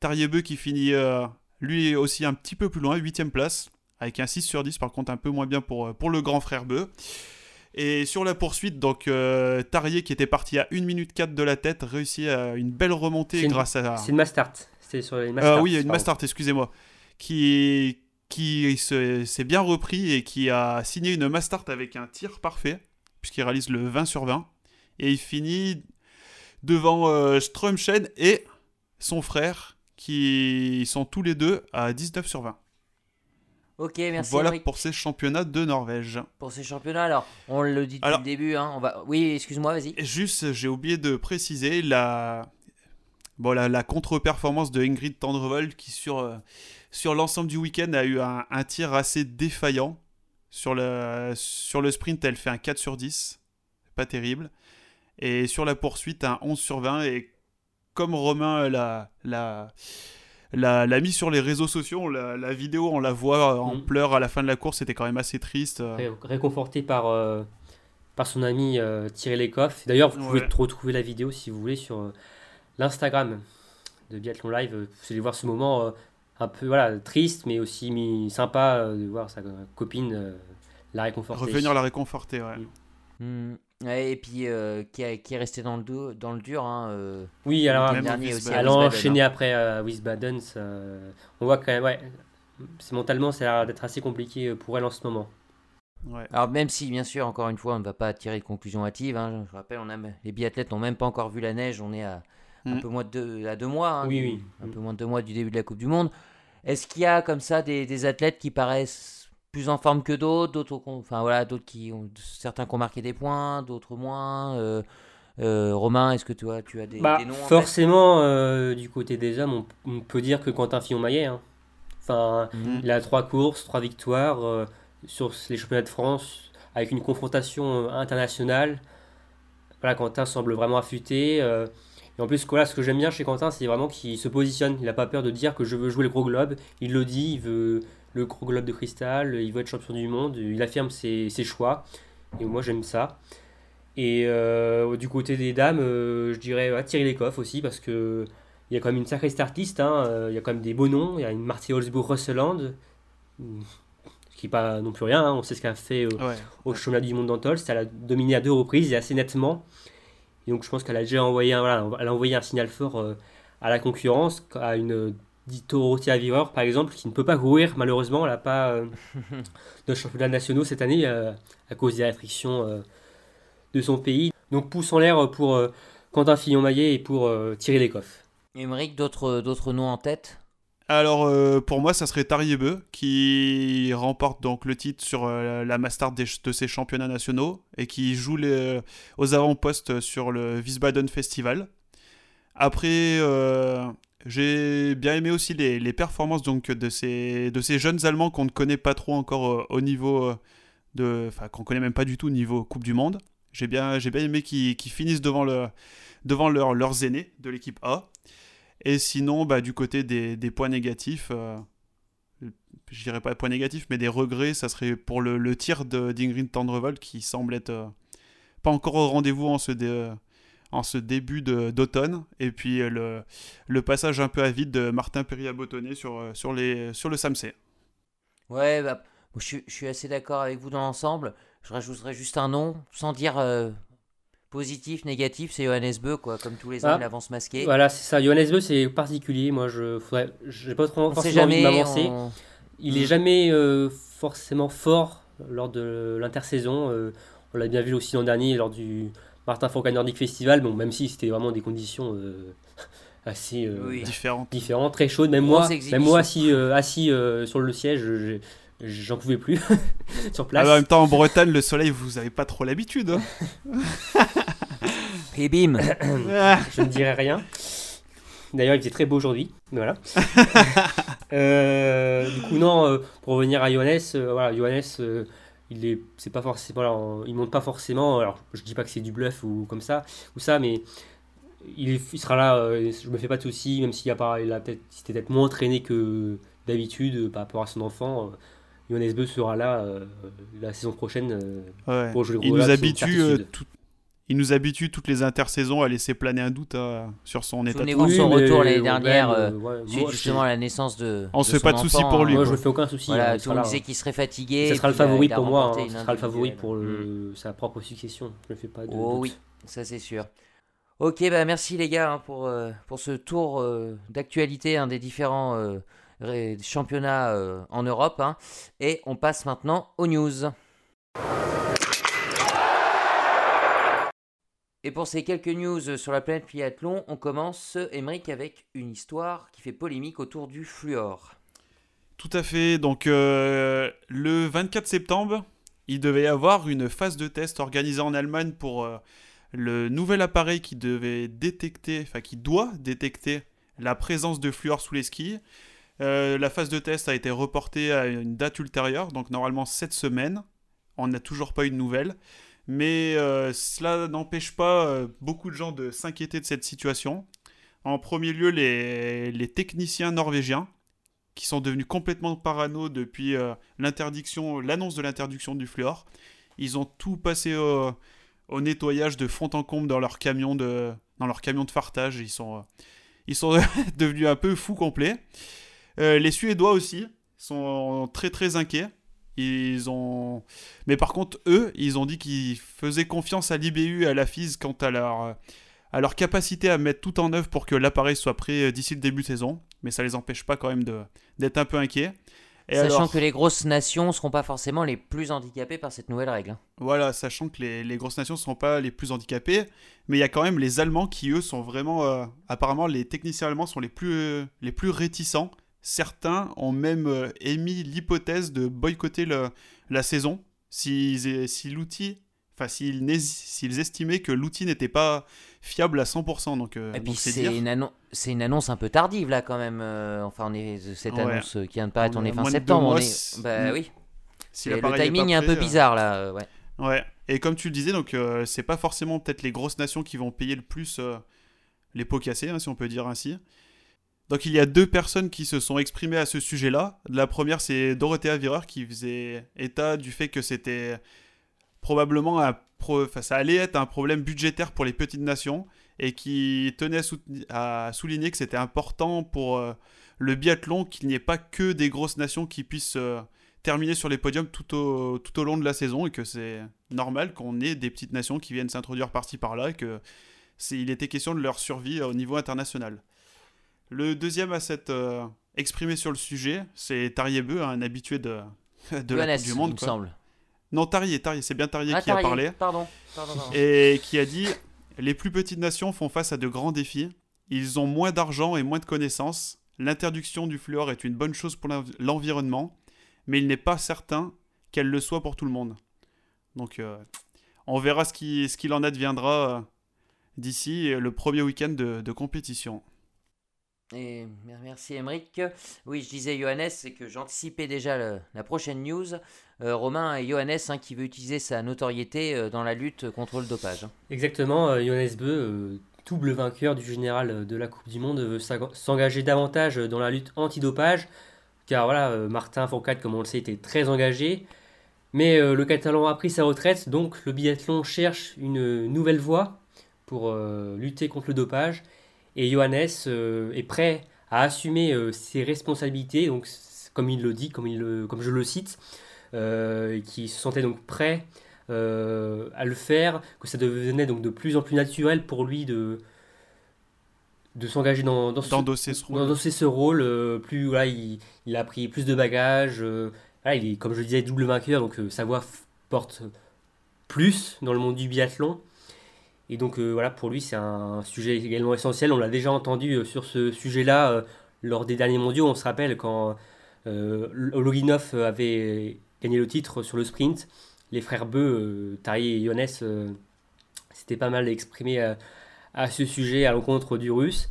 Tariebeu qui finit euh, lui aussi un petit peu plus loin, 8ème place avec un 6 sur 10 par contre un peu moins bien pour, euh, pour le grand frère Beu. Et sur la poursuite, donc euh, Tarier qui était parti à 1 minute 4 de la tête réussit à une belle remontée une- grâce à. C'est une Mastart. C'était sur Euh, Mastart. oui, une. Mastart, excusez-moi. Qui, qui se- s'est bien repris et qui a signé une Mastart avec un tir parfait, puisqu'il réalise le 20 sur 20. Et il finit devant euh, et son frère, qui sont tous les deux à 19 sur 20. Ok, merci voilà pour ces championnats de Norvège. pour ces championnats. Alors, on le dit depuis le début. Hein, on va... Oui, excuse-moi, vas-y. Juste, j'ai oublié de préciser la, bon, la, la contre-performance de Ingrid Tendrevold qui, sur, euh, sur l'ensemble du week-end, a eu un, un tir assez défaillant. Sur le, sur le sprint, elle fait un 4 sur 10. Pas terrible. Et sur la poursuite, un 11 sur 20. Et comme Romain l'a, l'a, l'a, l'a mis sur les réseaux sociaux, la, la vidéo, on la voit en Mhm. pleurs à la fin de la course. C'était quand même assez triste. Ré- réconforté par, euh, par son ami euh, Thierry Lecoff. D'ailleurs, vous pouvez Ouais. retrouver la vidéo si vous voulez sur euh, l'Instagram de Biathlon Live. Euh, Vous allez voir ce moment euh, un peu voilà, triste, mais aussi mis, sympa euh, de voir sa copine euh, la réconforter. Revenir la réconforter, ouais. Mm. Ouais, et puis, euh, qui, a- qui est resté dans le, do- dans le dur. Hein, euh, Oui, alors dernier au aussi. Wiesbaden. à elle a Wiesbaden, enchaîné hein. après euh, Wiesbaden. ça- on voit quand même, ouais, c'est mentalement, ça a l'air d'être assez compliqué pour elle en ce moment. ouais. Alors même si, bien sûr, encore une fois, on ne va pas tirer de conclusion hâtive. hein, je rappelle, on a, les biathlètes n'ont même pas encore vu la neige. On est à un Mm. peu moins de deux, à deux mois. hein, Oui, du- oui. Un Mm. peu moins de deux mois du début de la Coupe du Monde. Est-ce qu'il y a comme ça des, des athlètes qui paraissent plus en forme que d'autres, d'autres, enfin voilà, d'autres qui ont certains qui ont marqué des points, d'autres moins. euh, euh, Romain, est-ce que tu as, tu as des, Bah, des noms en forcément, euh, du côté des hommes, on, on peut dire que Quentin Fillon-Maillet. hein. Enfin, Mhm. il a trois courses, trois victoires sur les championnats de France avec une confrontation internationale. Voilà, Quentin semble vraiment affûté. Et en plus, voilà, ce que j'aime bien chez Quentin, c'est vraiment qu'il se positionne. Il n'a pas peur de dire que je veux jouer le gros globe. Il le dit, il veut le gros globe de cristal, il veut être champion du monde. Il affirme ses, ses choix. Et moi, j'aime ça. Et euh, du côté des dames, euh, je dirais ouais, Thierry Lecoff aussi, parce que il y a quand même une sacrée startiste. Hein, euh, il y a quand même des beaux noms. Il y a une Marty Holzbourg-Russeland, ce qui n'est pas non plus rien. hein, on sait ce qu'elle a fait euh, Ouais. au championnat du monde d'Antols. Elle a dominé à deux reprises et assez nettement. Et donc je pense qu'elle a déjà envoyé un, voilà, elle a envoyé un signal fort euh, à la concurrence, à une euh, Dorothy Avireur par exemple, qui ne peut pas courir malheureusement. Elle n'a pas euh, de championnat nationaux cette année euh, à cause des restrictions euh, de son pays. Donc pouce en l'air pour euh, Quentin Fillon-Maillet et pour euh, Thierry Lecoff. Émeric, d'autres, d'autres noms en tête? Alors euh, pour moi, ça serait Tariebeu qui remporte donc le titre sur euh, la Mastart des- de ses championnats nationaux et qui joue les- aux avant-postes sur le Wiesbaden Festival. Après, euh, j'ai bien aimé aussi les, performances donc de ces, jeunes Allemands qu'on ne connaît pas trop encore euh, au niveau euh, de, enfin qu'on connaît même pas du tout au niveau Coupe du Monde. J'ai bien, j'ai bien aimé qu'ils finissent devant, le, devant leur- leurs aînés de l'équipe A. Et sinon, bah, du côté des, points négatifs, euh, je dirais pas points négatifs, mais des regrets, ça serait pour le, le tir d'Ingrid Tendrevold qui semble être euh, pas encore au rendez-vous en ce, ce début d'automne. Et puis le, le, passage un peu à vide de Martin Perrier-Bottonnet sur, sur, le SAMC. Ouais, bah, je, suis assez d'accord avec vous dans l'ensemble. Je rajouterais juste un nom, sans dire positif, négatif, c'est Johannes Beu, quoi. Comme tous les ans, ah. il avance masqué. Voilà, c'est ça. Johannes Beu, c'est particulier. Moi, je n'ai pas trop forcément envie de m'avancer. Il est jamais euh, forcément fort lors de l'intersaison. Euh, on l'a bien vu aussi l'an dernier lors du Martin Fourcade Nordic Festival. Bon, même si c'était vraiment des conditions euh, assez différentes. différentes, très chaudes. Même moi, même moi assis, assis sur le siège, j'en pouvais plus sur place. en même temps, en Bretagne, le soleil, vous avez pas trop l'habitude. Hein. Et bim Je ne dirai rien. D'ailleurs, il faisait très beau aujourd'hui. Voilà. Euh, du coup, non, euh, pour revenir à Johannes, euh, voilà, Johannes, il est, c'est pas forcément, il monte pas forcément. Alors, je dis pas que c'est du bluff ou comme ça, ou ça, mais il, il sera là. je me fais pas de soucis, même s'il a pas, il a peut-être, peut-être moins entraîné que d'habitude par rapport à son enfant. Johannes Beu sera là la saison prochaine pour jouer le Il nous habitue tout, il nous habitue toutes les intersaisons à laisser planer un doute hein, sur son état de forme. son retour l'année dernière, euh, justement à la naissance de. On se fait pas de soucis pour lui. Moi, je me fais aucun souci. Voilà, hein, tout le monde disait qu'il serait fatigué. Ce sera le favori pour moi. Hein, ce sera le favori pour mm. sa propre succession. Je ne fais pas de. Oh oui, ça c'est sûr. Ok, bah merci les gars pour, euh, pour ce tour euh, d'actualité des différents championnats en Europe. Et on passe maintenant aux news. Et pour ces quelques news sur la planète triathlon, on commence, Emmerich, avec une histoire qui fait polémique autour du fluor. Tout à fait. Donc, euh, le 24 septembre, il devait y avoir une phase de test organisée en Allemagne pour euh, le nouvel appareil qui devait détecter, enfin qui doit détecter la présence de fluor sous les skis. Euh, la phase de test a été reportée à une date ultérieure, donc normalement cette semaine. On n'a toujours pas eu de nouvelles. Mais euh, cela n'empêche pas euh, beaucoup de gens de s'inquiéter de cette situation. En premier lieu, les, techniciens norvégiens, qui sont devenus complètement parano depuis euh, l'interdiction, l'annonce de l'interdiction du fluor. Ils ont tout passé au, nettoyage de fond en comble dans leur camion de, dans leur camion de fartage. Ils sont, ils sont devenus un peu fous complets. les Suédois aussi sont très très inquiets. Ils ont... Mais par contre, eux, ils ont dit qu'ils faisaient confiance à l'IBU et à la FIS quant à leur, à leur capacité à mettre tout en œuvre pour que l'appareil soit prêt d'ici le début de saison. Mais ça les empêche pas quand même d'être un peu inquiets. sachant que les grosses nations ne seront pas forcément les plus handicapées par cette nouvelle règle. Hein. Voilà, sachant que les, les grosses nations ne seront pas les plus handicapées, mais il y a quand même les Allemands qui, eux, sont vraiment... Euh, apparemment, les techniciens allemands sont les plus, les plus réticents Certains ont même euh, émis l'hypothèse de boycotter la saison si, si l'outil, enfin s'ils estimaient que l'outil n'était pas fiable à 100%. Donc, euh, Et puis c'est une, annonce un peu tardive là quand même. Euh, enfin, on est cette annonce qui vient de paraître, on, est fin septembre. Bah oui. le timing est, un peu bizarre là. ouais. Ouais. Et comme tu le disais, donc c'est pas forcément peut-être les grosses nations qui vont payer le plus les pots cassés, hein, si on peut dire ainsi. Donc il y a deux personnes qui se sont exprimées à ce sujet-là. La première, c'est Dorothea Virer qui faisait état du fait que c'était probablement un ça allait être un problème budgétaire pour les petites nations et qui tenait à, souligner que c'était important pour euh, le biathlon qu'il n'y ait pas que des grosses nations qui puissent euh, terminer sur les podiums tout au, tout au long de la saison et que c'est normal qu'on ait des petites nations qui viennent s'introduire par-ci par-là et que il était question de leur survie au niveau international. Le deuxième à s'être euh, exprimé sur le sujet, c'est Tarier Beu, un habitué de, de la Coupe du Monde. Il me semble. Non, Tarier, Tarier c'est bien Tarier ah, qui a parlé. Pardon. Et qui a dit Les plus petites nations font face à de grands défis. Ils ont moins d'argent et moins de connaissances. L'interdiction du fluor est une bonne chose pour l'environnement, mais il n'est pas certain qu'elle le soit pour tout le monde. Donc, euh, on verra ce qu'il ce en adviendra euh, d'ici le premier week-end de, de compétition. Merci Emeric. Oui, je disais Johannes, c'est que j'anticipais déjà la prochaine news. Euh, Romain et Johannes hein, qui veut utiliser sa notoriété euh, dans la lutte contre le dopage. Hein. Exactement, euh, Johannes Beu, double vainqueur du général de la Coupe du Monde, veut s'engager davantage dans la lutte anti-dopage. Car voilà, Martin Fourcade, comme on le sait, était très engagé. Mais le Catalan a pris sa retraite, donc le biathlon cherche une nouvelle voie pour lutter contre le dopage. Et Johannes est prêt à assumer ses responsabilités, donc comme il le dit, comme, il comme je le cite, qui se sentait donc prêt à le faire, que ça devenait donc de plus en plus naturel pour lui de, de s'engager dans, dans, ce, ce rôle. ce rôle. Euh, plus, voilà, il, il, a pris plus de bagages. Euh, il est, comme je disais, double vainqueur, donc euh, sa voix porte plus dans le monde du biathlon. Et donc voilà, pour lui, c'est un sujet également essentiel. On l'a déjà entendu sur ce sujet-là lors des derniers mondiaux. On se rappelle quand Loginov avait gagné le titre sur le sprint. Les frères Beu, Tari et Johannes, c'était pas mal exprimé à ce sujet à l'encontre du russe.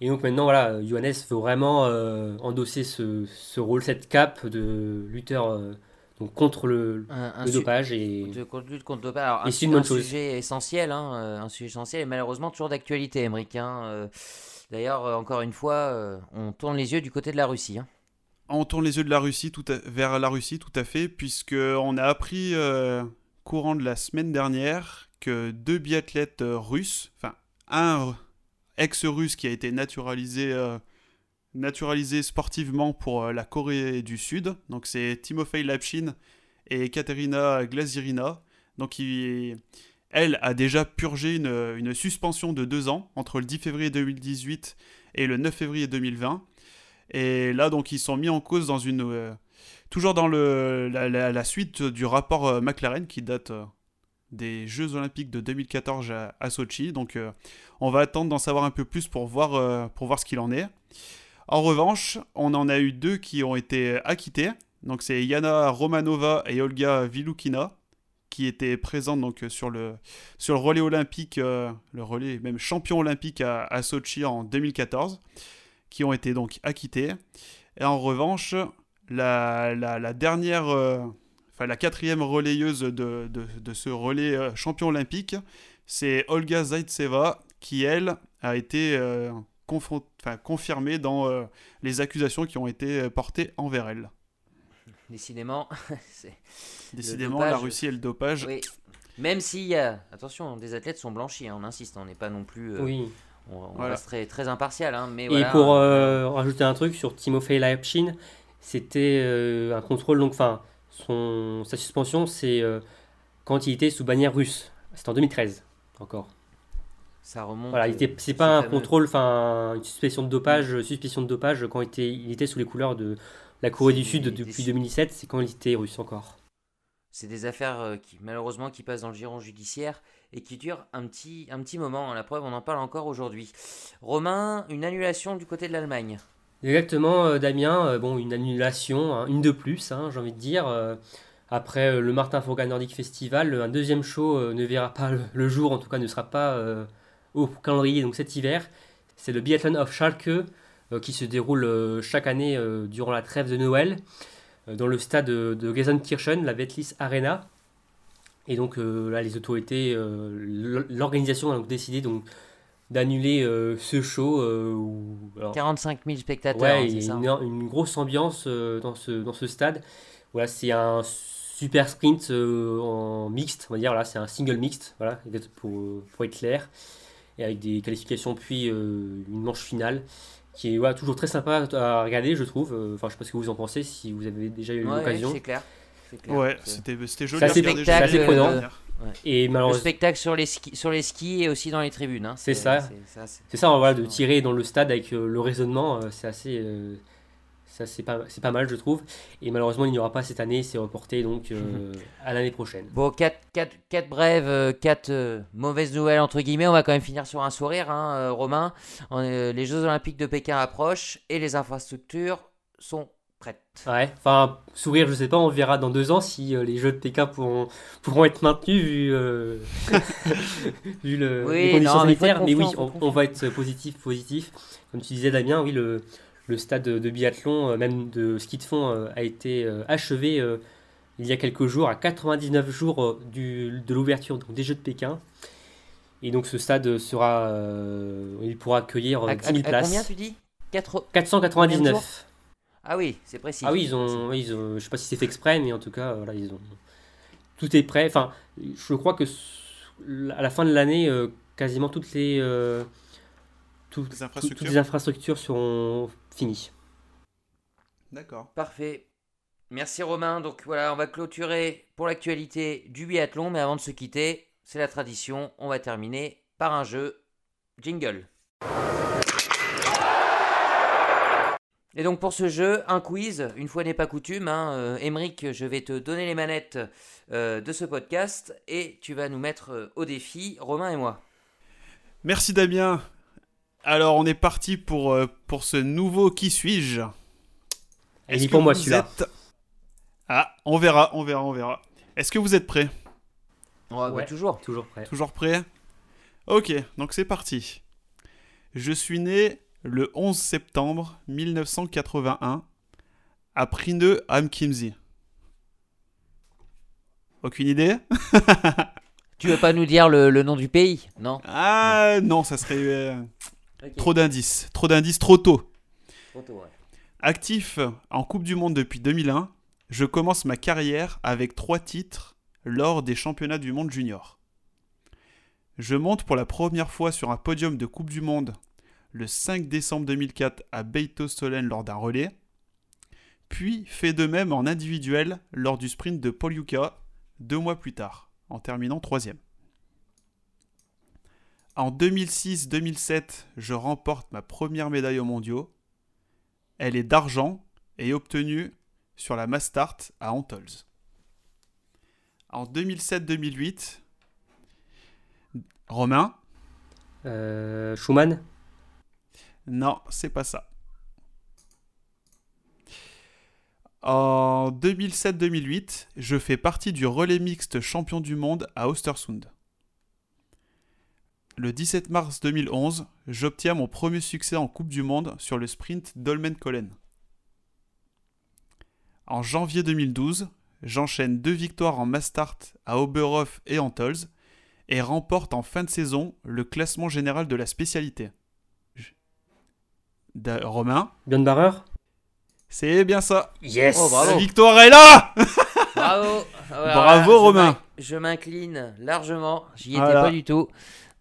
Et donc maintenant, voilà, Johannes veut vraiment euh, endosser ce, rôle, cette cape de lutteur euh, donc contre le, dopage. Et... De, lutte contre le dopage. Alors, un, un sujet essentiel, hein, euh, un sujet essentiel et malheureusement toujours d'actualité, américain. D'ailleurs, encore une fois, on tourne les yeux du côté de la Russie. Hein. On tourne les yeux de la Russie tout vers la Russie, tout à fait, puisque on a appris courant de la semaine dernière que deux biathlètes russes, enfin un ex-russe qui a été naturalisé, euh, naturalisé sportivement pour euh, la Corée du Sud. Donc c'est Timofey Lapchin et Katerina Glazirina. Donc elle a déjà purgé une, suspension de deux ans entre le 10 février 2018 et le 9 février 2020. Et là, donc, ils sont mis en cause dans une. Euh, toujours dans la, suite du rapport McLaren qui date des Jeux Olympiques de 2014 à, Sochi. Donc euh, on va attendre d'en savoir un peu plus pour voir, euh, pour voir ce qu'il en est. En revanche, on en a eu deux qui ont été acquittés. Donc c'est Yana Romanova et Olga Vilukina qui étaient présentes donc sur le, relais olympique, euh, le relais même champion olympique à, Sochi en 2014, qui ont été donc acquittés. Et en revanche, la, dernière, la quatrième relayeuse de, ce relais euh, champion olympique, c'est Olga Zaitseva, qui elle a été euh, confirmée dans euh, les accusations qui ont été portées envers elle. Décidément, Décidément, la Russie et le dopage. Même si, attention, des athlètes sont blanchis, hein, on insiste, on n'est pas non plus. oui. On, reste très, impartial. Hein, mais et pour rajouter un truc sur Timofey Leipzig, c'était un contrôle, donc, enfin, son, sa suspension, c'est euh, quand il était sous bannière russe. C'était en 2013 encore. Ça remonte. Voilà, c'est pas un contrôle, enfin une suspicion de dopage, suspicion de dopage quand il était, il était sous les couleurs de la Corée du Sud depuis 2007. C'est quand il était russe encore. C'est des affaires euh, qui malheureusement qui passent dans le giron judiciaire et qui durent un petit, un petit moment. La preuve, on en parle encore aujourd'hui. Romain, une annulation du côté de l'Allemagne. Exactement, euh, Damien. Euh, bon, une annulation, hein, une de plus, hein, j'ai envie de dire. Euh, après le Martin Fourcade Nordic Festival, un deuxième show ne verra pas le, jour, en tout cas ne sera pas au calendrier donc cet hiver. C'est le Biathlon of Schalke qui se déroule chaque année durant la trêve de Noël dans le stade de, Gelsenkirchen, la Vetlis Arena. Et donc là, les autorités, l'organisation a donc décidé donc d'annuler euh, ce show. Euh, où, 45 000 spectateurs. Ouais, il y a une, grosse ambiance euh, dans, ce, dans ce stade. Voilà, c'est un super sprint en mixte, on va dire. Voilà, c'est un single mixte, voilà, pour, pour être clair. Et avec des qualifications, puis une manche finale qui est toujours très sympa à regarder, je trouve. Enfin, je sais pas ce que vous en pensez, si vous avez déjà eu l'occasion. c'est clair. Ouais, c'était joli. C'est assez prenant. Et malheureusement... Le spectacle sur les, skis, sur les skis et aussi dans les tribunes. Hein. C'est ça. C'est ça, voilà, de tirer dans le stade avec euh, le raisonnement, euh, c'est assez. Euh, ça, c'est pas, pas mal, je trouve. Et malheureusement, il n'y aura pas cette année, c'est reporté donc à l'année prochaine. Bon, 4 quatre, quatre, brèves, 4 mauvaises nouvelles, entre guillemets. On va quand même finir sur un sourire, hein, Romain. les Jeux Olympiques de Pékin approchent et les infrastructures sont prête. Ouais, enfin, sourire, je sais pas, on verra dans deux ans si euh, les jeux de PK pourront, pourront être maintenus vu, euh, vu le, les conditions sanitaires. Mais, oui, on, va être positif, positif. Comme tu disais, Damien, oui, le, le stade de biathlon, euh, même de ski de fond, a été achevé il y a quelques jours, à 99 jours du, de l'ouverture des Jeux de Pékin. Et donc ce stade sera, il pourra accueillir 10 000 places. combien tu dis? 499. Ah oui, c'est précis. Ah oui, ils ont, ils ont, je sais pas si c'est fait exprès, mais en tout cas, voilà, ils ont. Tout est prêt. Enfin, je crois que à la fin de l'année, quasiment toutes les, euh, tout- Les tout- infrastructures. toutes les infrastructures seront finies. D'accord. Parfait. Merci Romain. Donc voilà, on va clôturer pour l'actualité du biathlon. Mais avant de se quitter, c'est la tradition. On va terminer par un jeu. Jingle. Et donc pour ce jeu, un quiz, une fois n'est pas coutume. Hein, euh, Émeric, je vais te donner les manettes euh, de ce podcast et tu vas nous mettre euh, au défi, Romain et moi. Merci Damien. Alors on est parti pour, euh, pour ce nouveau Qui suis-je? Est-ce pour moi vous celui-là. êtes- Ah, on verra, on verra, on verra. Est-ce que vous êtes prêts? Ouais, Ouais. toujours. Toujours prêt. Toujours prêts Ok, donc c'est parti. Je suis né le 11 septembre 1981 à Prineux am Chiemsee. Aucune idée? Tu veux pas nous dire le, le nom du pays? Non Ah non, ça serait trop d'indices. Trop d'indices trop tôt. Trop tôt, ouais. Actif en Coupe du Monde depuis 2001, je commence ma carrière avec trois titres lors des championnats du monde junior. Je monte pour la première fois sur un podium de Coupe du Monde le 5 décembre 2004 à Beito-Solène lors d'un relais, puis fait de même en individuel lors du sprint de Poliuka deux mois plus tard, en terminant troisième. En 2006-2007, je remporte ma première médaille aux mondiaux, elle est d'argent et obtenue sur la Mastart à Antols. En 2007-2008, Romain? Euh, Schumann? Non, c'est pas ça. En 2007-2008, je fais partie du relais mixte champion du monde à Ostersund. Le 17 mars 2011, j'obtiens mon premier succès en Coupe du Monde sur le sprint Dolmen-Kollen. En janvier 2012, j'enchaîne deux victoires en Mastart à Oberhof et Antols et remporte en fin de saison le classement général de la spécialité. Romain, Björn Barrer c'est bien ça. Yes Oh, bravo. La victoire est là Bravo Alors Bravo, je Romain. Je m'incline largement. J'y étais Voilà. pas du tout.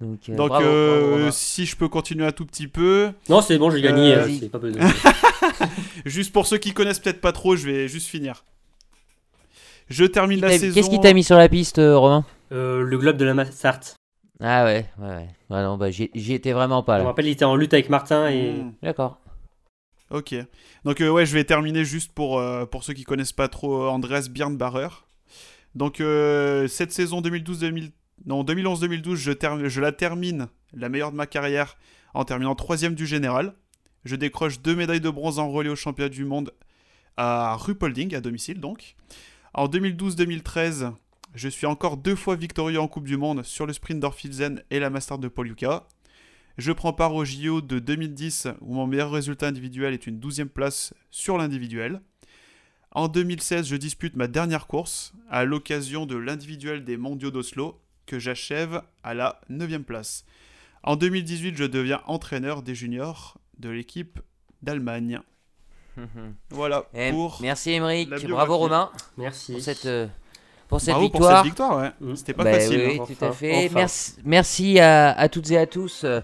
Donc, euh, Donc bravo, euh, bravo, si je peux continuer un tout petit peu, Non, c'est bon, j'ai gagné. Euh, euh, c'est pas besoin. juste pour ceux qui connaissent peut-être pas trop, je vais juste finir. Je termine la saison. Qu'est-ce qui t'a mis sur la piste, euh, Romain? Euh, le globe de la Massart. Ah ouais, ouais, ouais. Ouais, non, bah, j'y étais vraiment pas Je me là. rappelle, il était en lutte avec Martin et. Mmh. D'accord. Ok. Donc euh, ouais, je vais terminer juste pour, euh, pour ceux qui connaissent pas trop Andreas Björnbarrer. Donc euh, cette saison 2012-2000 non 2011-2012, je, je la termine la meilleure de ma carrière en terminant troisième du général. Je décroche deux médailles de bronze en relais au championnat du monde à Ruhpolding à domicile donc. En 2012-2013, je suis encore deux fois victorieux en Coupe du Monde sur le sprint d'Orfilsen et la Master de Poliuka. Je prends part au JO de 2010 où mon meilleur résultat individuel est une 12e place sur l'individuel. En 2016, je dispute ma dernière course à l'occasion de l'individuel des mondiaux d'Oslo que j'achève à la 9e place. En 2018, je deviens entraîneur des juniors de l'équipe d'Allemagne. Voilà Eh, pour, Merci Émeric, bravo. Romain Merci. pour cette, euh, pour cette Bravo pour victoire. cette victoire. Ouais. Mm. C'était pas Bah facile. oui, hein. tout Enfin, à fait. enfin. Merci, merci à, à toutes et à tous euh,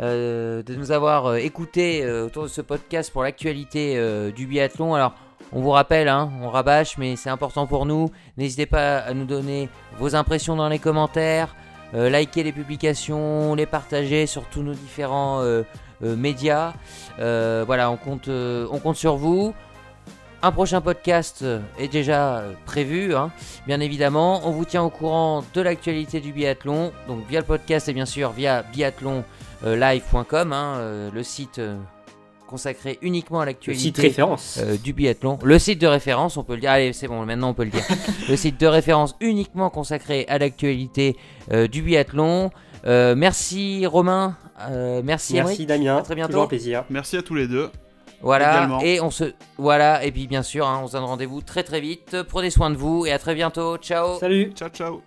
euh, de nous avoir euh, écoutés euh, autour de ce podcast pour l'actualité euh, du biathlon. Alors, on vous rappelle, hein, on rabâche, mais c'est important pour nous. N'hésitez pas à nous donner vos impressions dans les commentaires, euh, liker les publications, les partager sur tous nos différents euh, euh, médias. Euh, voilà, on compte, sur vous. Un prochain podcast est déjà prévu, hein, bien évidemment. On vous tient au courant de l'actualité du biathlon, donc via le podcast et bien sûr via biathlonlive.com, hein, le site consacré uniquement à l'actualité euh, du biathlon. Le site de référence, on peut le dire. Allez, c'est bon, maintenant on peut le dire. le site de référence uniquement consacré à l'actualité euh, du biathlon. Euh, merci Romain, euh, merci, Merci. Damien. À très bientôt. Toujours un plaisir. Merci à tous les deux. Voilà, également. et on se voilà et puis bien sûr, hein, on se donne rendez-vous très très vite. Prenez soin de vous et à très bientôt. Ciao. Salut. Ciao, ciao.